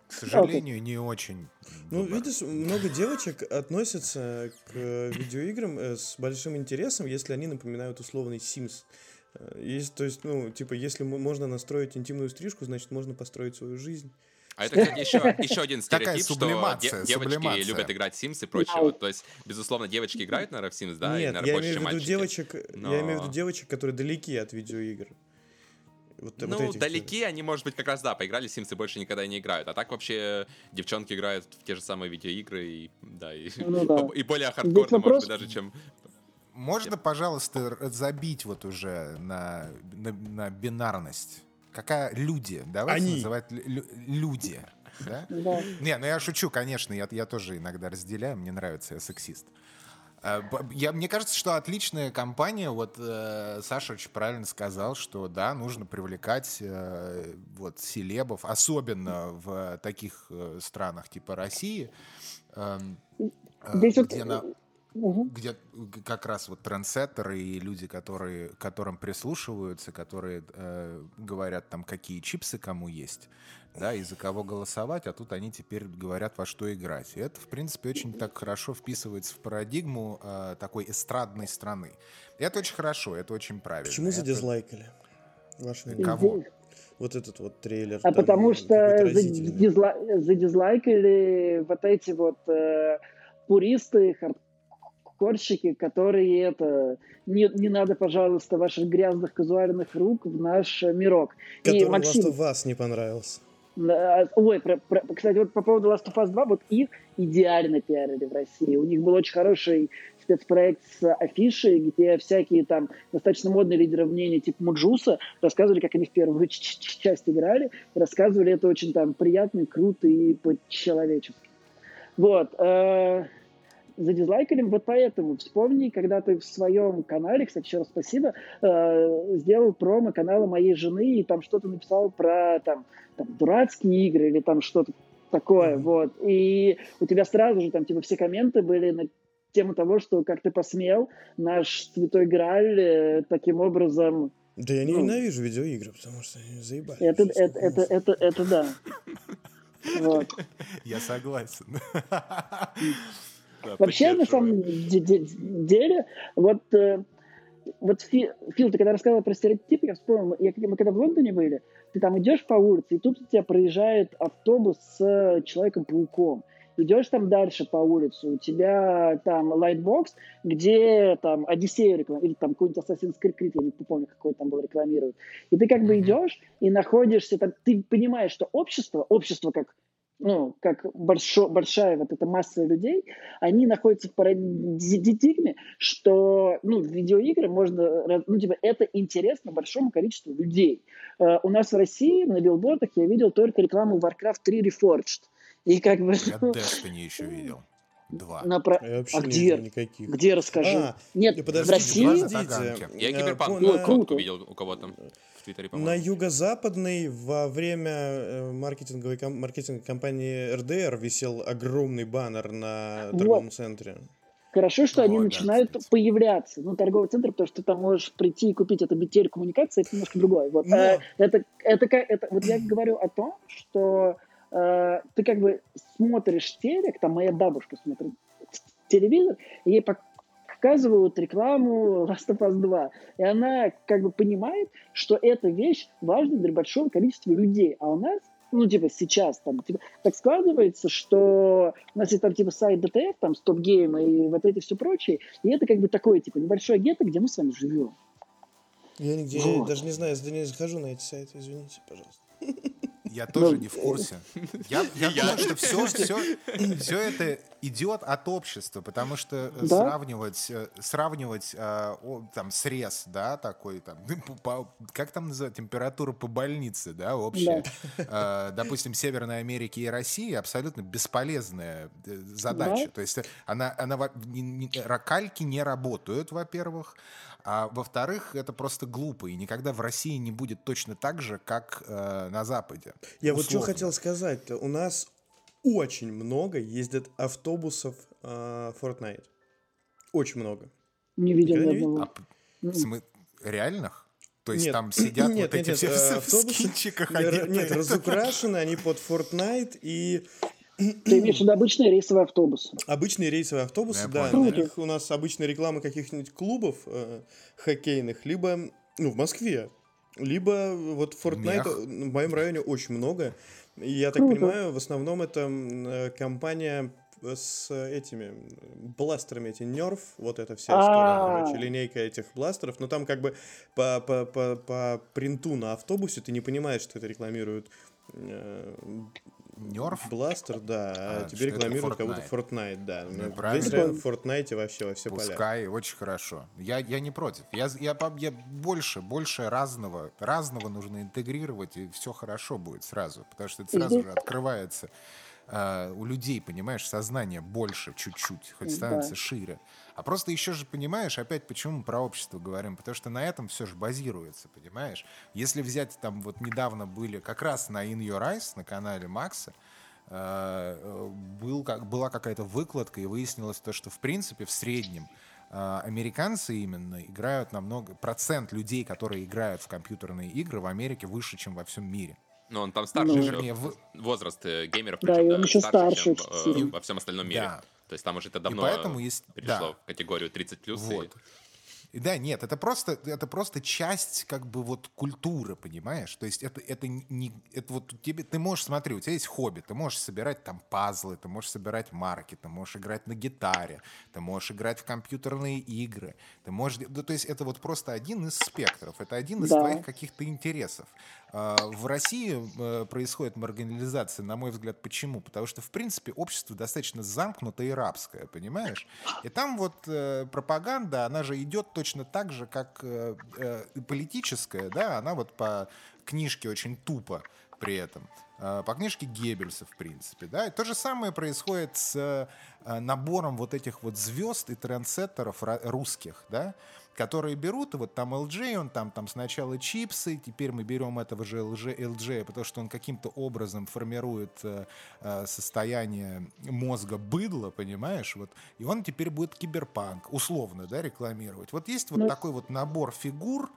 К сожалению, не очень. Ну, видишь, много девочек относятся к видеоиграм э, с большим интересом, если они напоминают условный Sims. Есть, то есть, ну, типа, если можно настроить интимную стрижку, значит, можно построить свою жизнь. А это, кстати, еще, [LAUGHS] еще один стереотип, что де- девочки любят играть в Sims и прочее. Вот, то есть, безусловно, девочки играют, наверное, в Sims, да? Нет, и, наверное, я имею в виду девочек, но... я имею в виду девочек, которые далеки от видеоигр. Вот, ну, вот далеки они, может быть, как раз, да, поиграли в Sims и больше никогда не играют. А так вообще девчонки играют в те же самые видеоигры и, да, и, ну, да. [LAUGHS] и более хардкорно, может быть, даже, чем... Можно, пожалуйста, забить вот уже на, на, на бинарность? Какая люди? Давайте Они. называть люди. Да? [LAUGHS] да? Не, ну я шучу, конечно, я, я тоже иногда разделяю, мне нравится, я сексист. Э, я, мне кажется, что отличная компания. Вот э, Саша очень правильно сказал, что да, нужно привлекать э, вот селебов, особенно в таких э, странах типа России, эм, э, Здесь где вот... на угу. где как раз вот трендсеттеры и люди, которые, которым прислушиваются, которые э, говорят там, какие чипсы кому есть, да, и за кого голосовать, а тут они теперь говорят, во что играть. И это, в принципе, очень так хорошо вписывается в парадигму э, такой эстрадной страны. И это очень хорошо, это очень правильно. Почему это... задизлайкали? Ваши Кого? Вот этот вот трейлер. А там, потому что задизла... задизлайкали вот эти вот э, пуристы, хардкорщики, которые это... Не, не надо, пожалуйста, ваших грязных казуальных рук в наш мирок. Который и Максим... вас не понравился. Ой, про, про, кстати, вот по поводу Last of Us 2, вот их идеально пиарили в России. У них был очень хороший спецпроект с афишей, где всякие там достаточно модные лидеры мнений типа Муджуса рассказывали, как они в первую часть играли, рассказывали это очень там приятно, круто и по-человечески. Вот. Э задизлайкали. Вот поэтому вспомни, когда ты в своем канале, кстати, еще раз спасибо, э, сделал промо канала моей жены и там что-то написал про там, там дурацкие игры или там что-то такое, mm-hmm. вот. И у тебя сразу же там типа все комменты были на тему того, что как ты посмел наш святой Грааль э, таким образом да я не ну, ненавижу видеоигры, потому что они заебали. Это, это, это, это, это, да. [LAUGHS] Вот. Я согласен. [LAUGHS] Да, Вообще, на самом деле, вот, э, вот Фил, ты когда рассказывал про стереотипы, я вспомнил, я, мы когда в Лондоне были, ты там идешь по улице, и тут у тебя проезжает автобус с Человеком-пауком. Идешь там дальше по улице, у тебя там лайтбокс, где там Одиссею рекламируют, или там какой-нибудь Assassin's Creed, я не помню, какой там был рекламируют. И ты как бы идешь и находишься там, ты понимаешь, что общество, общество как ну, как большо, большая вот эта масса людей, они находятся в парадигме, что, ну, видеоигры можно, ну, типа, это интересно большому количеству людей. Uh, у нас в России на билбордах я видел только рекламу Warcraft 3 Reforged. И как бы... Я [LAUGHS] Destiny еще видел. Два. На про... Я вообще а не где? Никаких. Где расскажи? А, Нет, подождите, в России... Я киберпанк э, видел у кого-то. Твиттере, по-моему. На юго-западной во время э, маркетинговой, ком- маркетинговой компании РДР висел огромный баннер на торговом вот. центре. Хорошо, что О, они да, начинают кстати. появляться. Ну, торговый центр, потому что ты там можешь прийти и купить это телекоммуникации, это немножко другое. Вот, Но... э, это, это, это, это, вот я говорю о том, что э, ты как бы смотришь телек, там моя бабушка смотрит телевизор, и ей показывают рекламу Last of Us 2. И она как бы понимает, что эта вещь важна для большого количества людей. А у нас ну, типа, сейчас там, типа, так складывается, что у нас есть там, типа, сайт DTF, там, StopGame и вот эти все прочие, и это как бы такое, типа, небольшое гетто, где мы с вами живем. Я нигде, вот. я даже не знаю, я не захожу на эти сайты, извините, пожалуйста. [LAUGHS] Я тоже не в курсе. [LAUGHS] Я, я думаю, что все, все, все это идет от общества, потому что да? сравнивать, э, сравнивать э, там срез, да, такой там, по, как там называют, температура по больнице, да, общая, да. Э, допустим, Северной Америки и России абсолютно бесполезная э, задача. Да? То есть она, она, кальки не работают, во-первых, а во-вторых, это просто глупо, и никогда в России не будет точно так же, как э, на Западе. Я вот что хотел сказать. У нас очень много ездят автобусов э, Fortnite. Очень много. Не видел ни одного. А, смы... Реальных? То есть нет, там сидят нет, вот нет, эти нет, все э, в скинчиках. Нет, разукрашены они под Fortnite и... Ты имеешь в виду обычные рейсовые автобусы? Обычные рейсовые автобусы, да. На них у нас обычная реклама каких-нибудь клубов э, хоккейных, либо, ну, в Москве, либо вот Fortnite Мех. в моем районе очень много. И я так Круто. понимаю, в основном это э, компания с этими бластерами, эти Nerf, вот это вся история, короче, линейка этих бластеров, но там как бы по, по, по, по принту на автобусе ты не понимаешь, что это рекламируют Нерф? Бластер, да. А, а тебе рекламируют как будто Fortnite, да. Ну, правильно. в Fortnite вообще во все Пускай, поля. очень хорошо. Я, я не против. Я, я, я больше, больше разного, разного нужно интегрировать, и все хорошо будет сразу. Потому что это сразу же открывается э, у людей, понимаешь, сознание больше чуть-чуть, хоть становится да. шире. А просто еще же понимаешь, опять почему мы про общество говорим, потому что на этом все же базируется, понимаешь? Если взять там вот недавно были как раз на In Your Eyes на канале Макса, э, был, как, была какая-то выкладка, и выяснилось то, что в принципе в среднем э, американцы именно играют намного... Процент людей, которые играют в компьютерные игры в Америке выше, чем во всем мире. Но он там старше, ну, вернее, в... возраст э, геймеров, да, причем, да, еще старше, чем э, во всем остальном мире. Да. То есть там уже это давно и поэтому есть... перешло да. в категорию 30+. Вот. И... Да, нет, это просто, это просто часть как бы вот культуры, понимаешь? То есть это, это не, это вот тебе, ты можешь, смотри, у тебя есть хобби, ты можешь собирать там пазлы, ты можешь собирать марки, ты можешь играть на гитаре, ты можешь играть в компьютерные игры, ты можешь, ну, то есть это вот просто один из спектров, это один из да. твоих каких-то интересов. А, в России э, происходит маргинализация, на мой взгляд, почему? Потому что, в принципе, общество достаточно замкнутое и рабское, понимаешь? И там вот э, пропаганда, она же идет точно так же, как э, политическая, да, она вот по книжке очень тупо при этом. По книжке Геббельса, в принципе. Да? И то же самое происходит с набором вот этих вот звезд и трендсеттеров русских. Да? Которые берут, вот там LG, он там, там сначала чипсы, теперь мы берем этого же LG, LG потому что он каким-то образом формирует э, э, состояние мозга быдла, понимаешь, вот, и он теперь будет киберпанк, условно, да, рекламировать. Вот есть вот ну, такой вот набор фигур,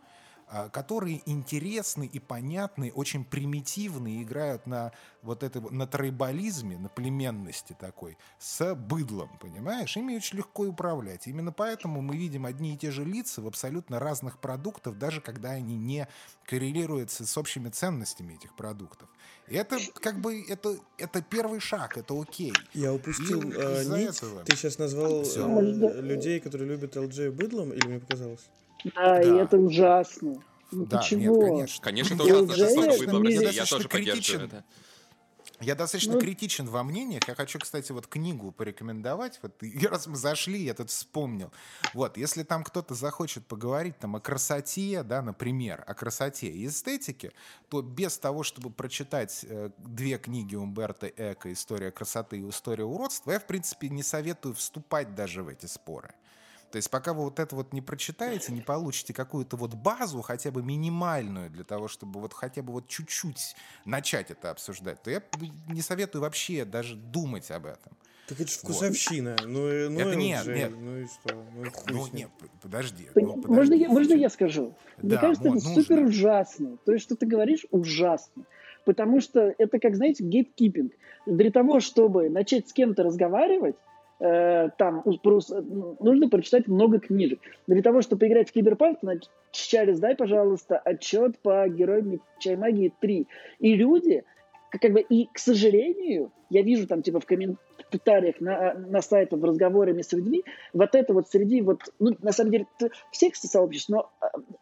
которые интересны и понятны, очень примитивны, играют на вот это, на тройболизме, на племенности такой, с быдлом, понимаешь? Ими очень легко управлять. Именно поэтому мы видим одни и те же лица в абсолютно разных продуктах, даже когда они не коррелируются с общими ценностями этих продуктов. И это как бы это, это первый шаг, это окей. Я упустил э, нить. Этого... Ты сейчас назвал э, людей, которые любят LG быдлом, или мне показалось? Да, и это ужасно. Ну да, почему? Нет, конечно. Конечно, это ужасно, что столько выдал в России. Я тоже поддерживаю это. Я достаточно ну, критичен во мнениях. Я хочу, кстати, вот книгу порекомендовать. Вот [LAUGHS] раз мы зашли, я тут вспомнил. Вот, если там кто-то захочет поговорить там о красоте, да, например, о красоте и эстетике, то без того, чтобы прочитать э, две книги Умберто Эко «История красоты» и «История уродства», я, в принципе, не советую вступать даже в эти споры. То есть пока вы вот это вот не прочитаете, не получите какую-то вот базу, хотя бы минимальную, для того, чтобы вот хотя бы вот чуть-чуть начать это обсуждать, то я не советую вообще даже думать об этом. Так это же вкусовщина. Вот. Ну, ну, это нет, же, нет. Ну и что? Ну, ну нет, подожди. Ну, подожди можно, я, можно я скажу? Да, Мне кажется, это нужно. супер ужасно. То есть, что ты говоришь, ужасно. Потому что это, как, знаете, гейткипинг. Для того, чтобы начать с кем-то разговаривать, Э, там нужно прочитать много книжек. Для того, чтобы играть в Киберпанк, Чарльз, дай, пожалуйста, отчет по Героям Чай Магии 3. И люди, как бы, и, к сожалению, я вижу там, типа, в комментариях на, на сайтах, в разговорами с людьми, вот это вот среди, вот, ну, на самом деле, всех сообществ, но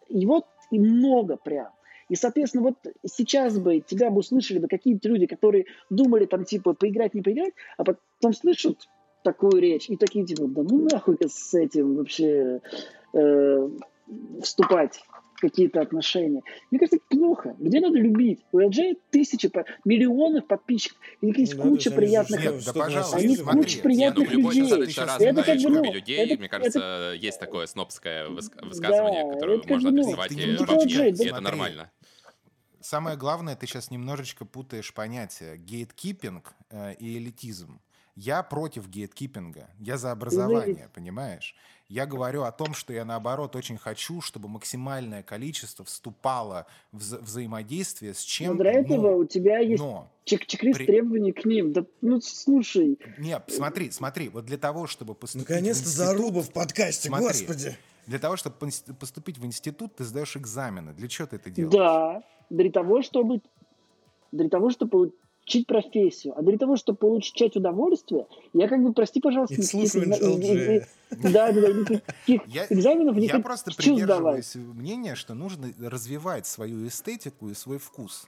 его и много прям. И, соответственно, вот сейчас бы тебя бы услышали бы какие-то люди, которые думали там, типа, поиграть, не поиграть, а потом слышат такую речь. И такие типа, да ну нахуй с этим вообще э, вступать в какие-то отношения. Мне кажется, это плохо. Людей надо любить. У LG тысячи, миллионов подписчиков. И есть ну, куча приятных... Нет, да, пожалуйста, они смотри. куча приятных Нет, ну, людей. Это как бы, ну, людей, это, мне кажется, это, есть такое снобское высказывание, да, которое можно ну, адресовать и, и это нормально. самое главное, ты сейчас немножечко путаешь понятия. Гейткипинг э, и элитизм. Я против гейткипинга. Я за образование, понимаешь? Я говорю о том, что я, наоборот, очень хочу, чтобы максимальное количество вступало в вза- взаимодействие с чем Но для этого но, у тебя есть но, чек-чек-лист при... требований к ним. Да, ну, слушай. Нет, смотри, смотри, вот для того, чтобы поступить Наконец-то заруба в подкасте, смотри, господи. Для того, чтобы поступить в институт, ты сдаешь экзамены. Для чего ты это делаешь? Да, для того, чтобы для того, чтобы учить профессию. А для того, чтобы получать удовольствие, я как бы, прости, пожалуйста, никаких, да, да, да, никаких я, экзаменов не Я просто придерживаюсь мнения, что нужно развивать свою эстетику и свой вкус.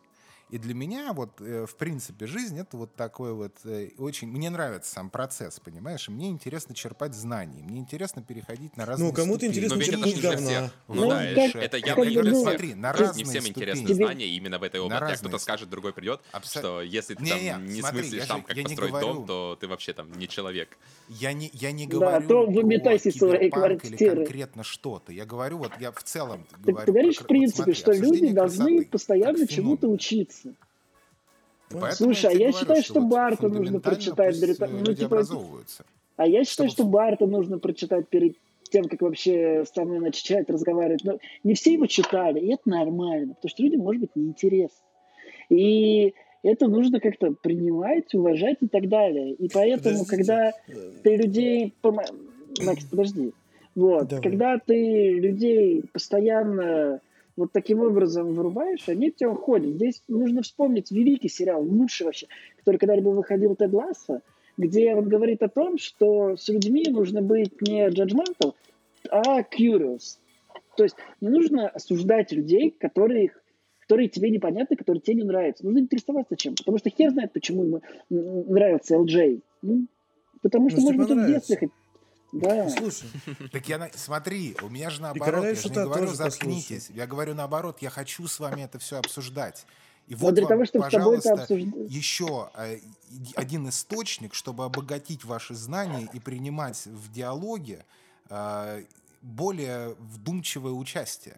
И для меня вот, э, в принципе, жизнь — это вот такой вот э, очень... Мне нравится сам процесс, понимаешь? И мне интересно черпать знания, мне интересно переходить на разные Ну, кому-то интересно черпать говна. Ну, ну да, это я говорю, смотри, на разные Не всем интересны знания именно в этой области. Кто-то скажет, другой придет, что если ты там не смыслишь там, как построить дом, то ты вообще там не человек. Я не, я не говорю да, то выметайся своей квартиры. конкретно что-то. Я говорю, вот я в целом говорю. Ты говоришь, в принципе, что люди должны постоянно чему-то учиться разница. Поэтому Слушай, а я говорю, считаю, что, что Барта нужно прочитать. Перед... Ну, типа, а я считаю, Чтобы... что Барта нужно прочитать перед тем, как вообще со мной начать разговаривать. Но не все его читали, и это нормально, потому что людям, может быть, неинтересно. И это нужно как-то принимать, уважать и так далее. И поэтому, Подождите. когда ты людей... Макс, подожди. Вот, Давай. когда ты людей постоянно вот таким образом вырубаешь, они тебя уходят. Здесь нужно вспомнить великий сериал, лучший вообще, который когда-либо выходил Тед Ласса, где он говорит о том, что с людьми нужно быть не judgmental, а curious. То есть не нужно осуждать людей, которые, которые тебе непонятны, которые тебе не нравятся. Нужно интересоваться чем. Потому что хер знает, почему ему нравится LJ. Ну, потому что, может быть, он в детстве да. Слушай. Так я, смотри, у меня же наоборот, я же не говорю, заткнитесь. Я говорю наоборот, я хочу с вами это все обсуждать. И вот для вам, того, чтобы пожалуйста, обсуждать... еще э, один источник, чтобы обогатить ваши знания и принимать в диалоге э, более вдумчивое участие.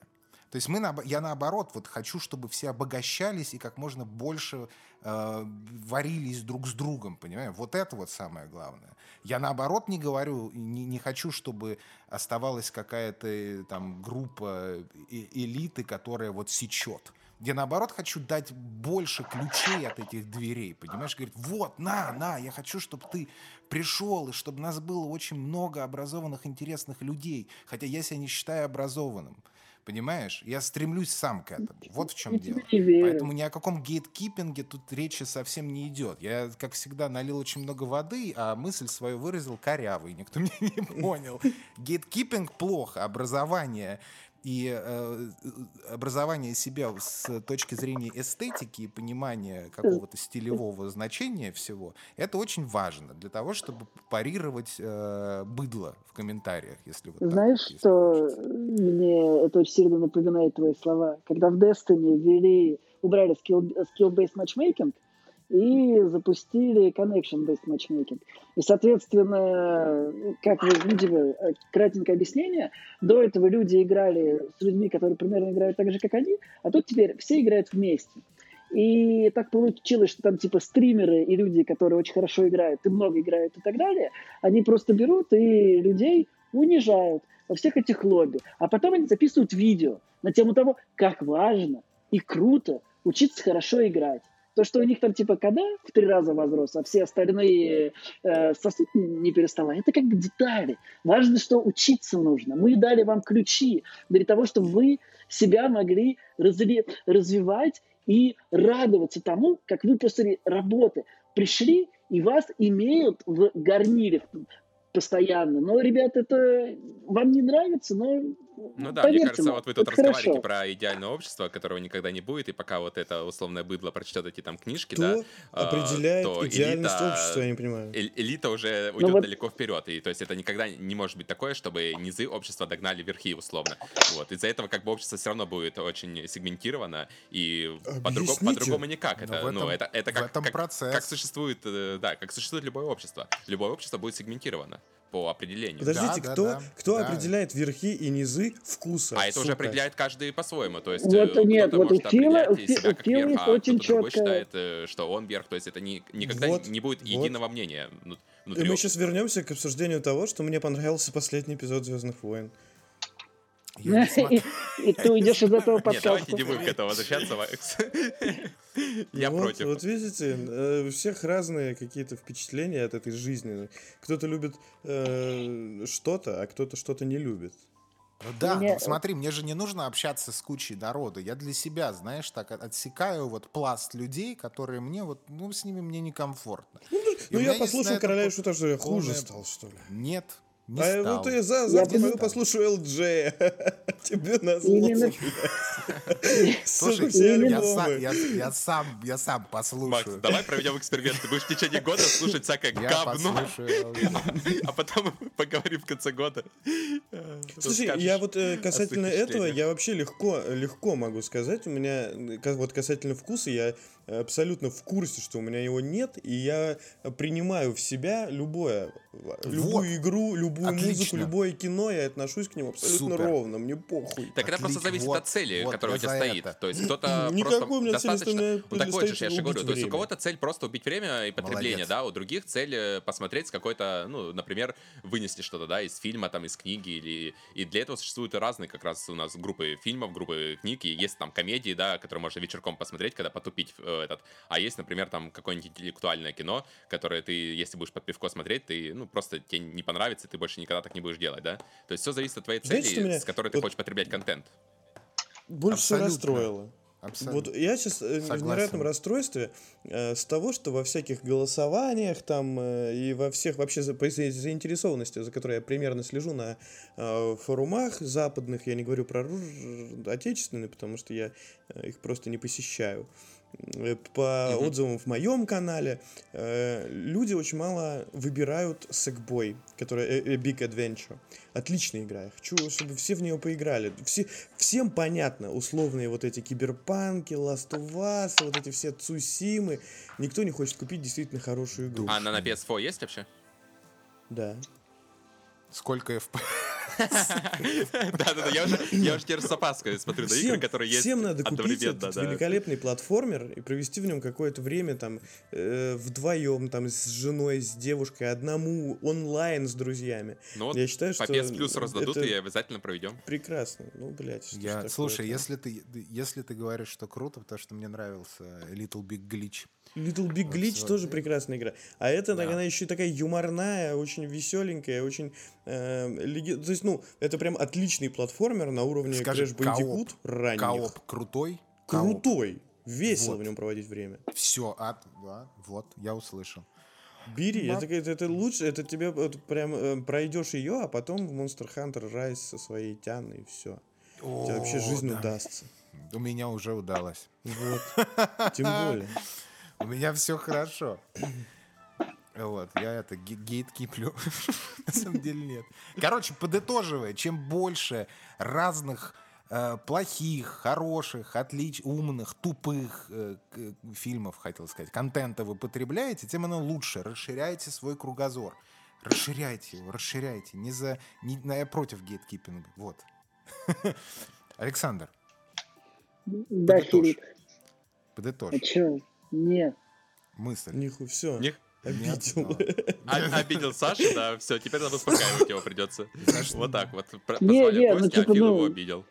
То есть мы, я наоборот вот хочу, чтобы все обогащались и как можно больше э, варились друг с другом, понимаешь? Вот это вот самое главное. Я наоборот не говорю, не, не хочу, чтобы оставалась какая-то э, там группа э элиты, которая вот сечет. Я наоборот хочу дать больше ключей от этих дверей, понимаешь? Говорит, вот, на, на, я хочу, чтобы ты пришел, и чтобы нас было очень много образованных, интересных людей. Хотя я себя не считаю образованным. Понимаешь? Я стремлюсь сам к этому. Вот в чем я дело. Поэтому ни о каком гейткипинге тут речи совсем не идет. Я, как всегда, налил очень много воды, а мысль свою выразил корявый. Никто [LAUGHS] меня не понял. [LAUGHS] Гейткипинг плохо, образование и э, образование себя с точки зрения эстетики и понимания какого-то стилевого значения всего, это очень важно для того, чтобы парировать э, быдло в комментариях, если вот Знаешь, так, что мне это очень сильно напоминает твои слова. Когда в Destiny ввели, убрали skill-based skill matchmaking, и запустили connection-based matchmaking. И, соответственно, как вы видели, кратенькое объяснение, до этого люди играли с людьми, которые примерно играют так же, как они, а тут теперь все играют вместе. И так получилось, что там типа стримеры и люди, которые очень хорошо играют и много играют и так далее, они просто берут и людей унижают во всех этих лобби. А потом они записывают видео на тему того, как важно и круто учиться хорошо играть. То, что у них там типа КД в три раза возрос, а все остальные э, сосуд не переставали, это как детали. Важно, что учиться нужно. Мы дали вам ключи для того, чтобы вы себя могли разви- развивать и радоваться тому, как вы после работы пришли и вас имеют в гарнире постоянно. Но, ребят, это вам не нравится, но ну да, мне кажется, вот вы тут разговариваете про идеальное общество, которого никогда не будет, и пока вот это условное быдло прочтет эти там книжки, Кто да, определяет то идеальность элита, общества, я не понимаю. Элита уже ну уйдет вот... далеко вперед, и то есть это никогда не может быть такое, чтобы низы общества догнали верхи, условно. Вот, из-за этого как бы общество все равно будет очень сегментировано, и по-другому, по-другому никак. Это, этом, ну, это, это как, как, как существует, э, да, как существует любое общество. Любое общество будет сегментировано. По определению. Подождите, да, кто, да, кто да. определяет верхи и низы вкуса? А это сука? уже определяет каждый по-своему. То есть вот, э, нет, вот может у Фила, как Фила верх, а очень кто-то другой четко... считает, э, что он верх. То есть это не, никогда вот, не будет единого вот. мнения внутри. И мы сейчас вернемся к обсуждению того, что мне понравился последний эпизод «Звездных войн». [LAUGHS] И ты уйдешь из этого подкаста. Нет, давайте не будем к этому возвращаться, Макс. [LAUGHS] Я против. Вот видите, э, у всех разные какие-то впечатления от этой жизни. Кто-то любит э, что-то, а кто-то что-то не любит. Ну да, Меня... ну, смотри, мне же не нужно общаться с кучей народа. Я для себя, знаешь, так отсекаю вот пласт людей, которые мне вот, ну, с ними мне некомфортно. Ну, ну я послушал короля и что-то, что я хуже стал, что ли? Нет, не а стал. вот я за, завтра я пойду послушаю ЛДЖ. [LAUGHS] Тебе на зло. [LAUGHS] Слушай, я сам, я, я, сам, я сам послушаю. Макс, давай проведем эксперимент. Ты будешь в течение года слушать всякое я говно. [LAUGHS] А потом поговорим в конце года. Слушай, я вот э, касательно этого, я вообще легко, легко могу сказать. У меня, вот касательно вкуса, я абсолютно в курсе, что у меня его нет, и я принимаю в себя любое, любую вот. игру, любую Отлично. музыку, любое кино, я отношусь к нему абсолютно Супер. ровно, мне похуй. Так Отлично. это просто зависит вот, от цели, вот, которая у тебя стоит. Это. То есть кто-то [CLEARS THROAT] просто у меня достаточно... Ну так вот же, я же говорю, то есть у кого-то цель просто убить время и потребление, Молодец. да, у других цель э, посмотреть какой-то, ну, например, вынести что-то, да, из фильма, там, из книги, или... И для этого существуют разные как раз у нас группы фильмов, группы книг, и есть там комедии, да, которые можно вечерком посмотреть, когда потупить э, этот. А есть, например, там какое-нибудь интеллектуальное кино, которое ты, если будешь под пивко смотреть, ты, ну, просто тебе не понравится, ты больше никогда так не будешь делать, да? То есть все зависит от твоей цели, Знаете, меня... с которой ты вот хочешь потреблять контент. Больше всего расстроило. Абсолютно. Вот я сейчас э, Согласен. в невероятном расстройстве э, с того, что во всяких голосованиях там э, и во всех вообще за, по заинтересованности, за которой я примерно слежу на э, форумах западных, я не говорю про отечественные, потому что я э, их просто не посещаю. Э, по угу. отзывам в моем канале, э, люди очень мало выбирают Sackboy, который э, э, Big Adventure. Отличная игра. Я хочу, чтобы все в нее поиграли. Все, всем понятно, условные вот эти киберпанки, Last of Us, вот эти все Цусимы. Никто не хочет купить действительно хорошую игру. А она на PS4 есть вообще? Да. Сколько FPS? Да-да-да, я уже, я уже теперь с опаской смотрю на игры, которые есть Всем надо купить этот великолепный платформер и провести в нем какое-то время там э, вдвоем, там с женой, с девушкой, одному, онлайн с друзьями. Ну я считаю, что по PS Plus раздадут и обязательно проведем. Прекрасно. Ну, блядь. Я, слушай, если ты, если ты говоришь, что круто, потому что мне нравился Little Big Glitch, Little Big Glitch тоже прекрасная игра. А это да. она еще такая юморная, очень веселенькая, очень... Э, леги... То есть, ну, это прям отличный платформер на уровне Скажи, Crash Bandicoot ранних. Кооп крутой? Крутой. Весело вот. в нем проводить время. Все, а, да, вот, я услышал. Бери, это, это, это лучше, это тебе вот, прям э, пройдешь ее, а потом в Monster Hunter Rise со своей тяной и все. О, Тебе вообще жизнь да. удастся. У меня уже удалось. Вот. [LAUGHS] Тем более. У меня все хорошо. Вот, я это гейт киплю. [LAUGHS] На самом деле нет. Короче, подытоживая, чем больше разных э, плохих, хороших, отлич, умных, тупых э, фильмов, хотел сказать, контента вы потребляете, тем оно лучше. Расширяйте свой кругозор. Расширяйте его, расширяйте. Не за... Не, я против гейткипинга. Вот. [LAUGHS] Александр. Да. Филипп. Подытожь. А? Нет. Мысль. Ниху, все. Них... Обидел. А, обидел Сашу, да, все, теперь надо успокаивать его придется. Вот так вот. Не, не, ну типа, а Фил ну... его обидел.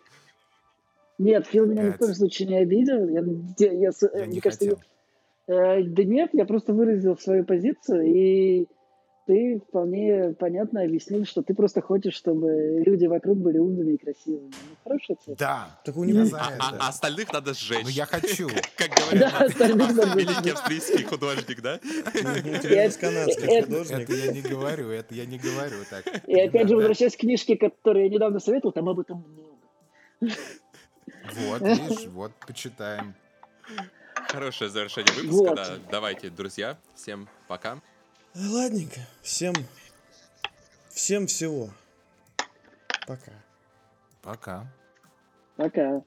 Нет, Фил меня ни в коем случае не обидел. Я, я, я, я мне кажется, я, э, да нет, я просто выразил свою позицию и ты вполне понятно объяснил, что ты просто хочешь, чтобы люди вокруг были умными и красивыми. Ну, хорошая цель. Да. Так у него а, а, а остальных надо сжечь. Ну, я хочу. [LAUGHS] Как говорят, великий австрийский художник, да? канадский художник. Это я не говорю, это я не говорю так. И опять же, возвращаясь к книжке, которую я недавно советовал, там об этом много. Вот, [LAUGHS] видишь, вот, почитаем. Хорошее завершение выпуска, да. Давайте, друзья, всем пока. Ладненько. Всем, всем всего. Пока. Пока. Пока.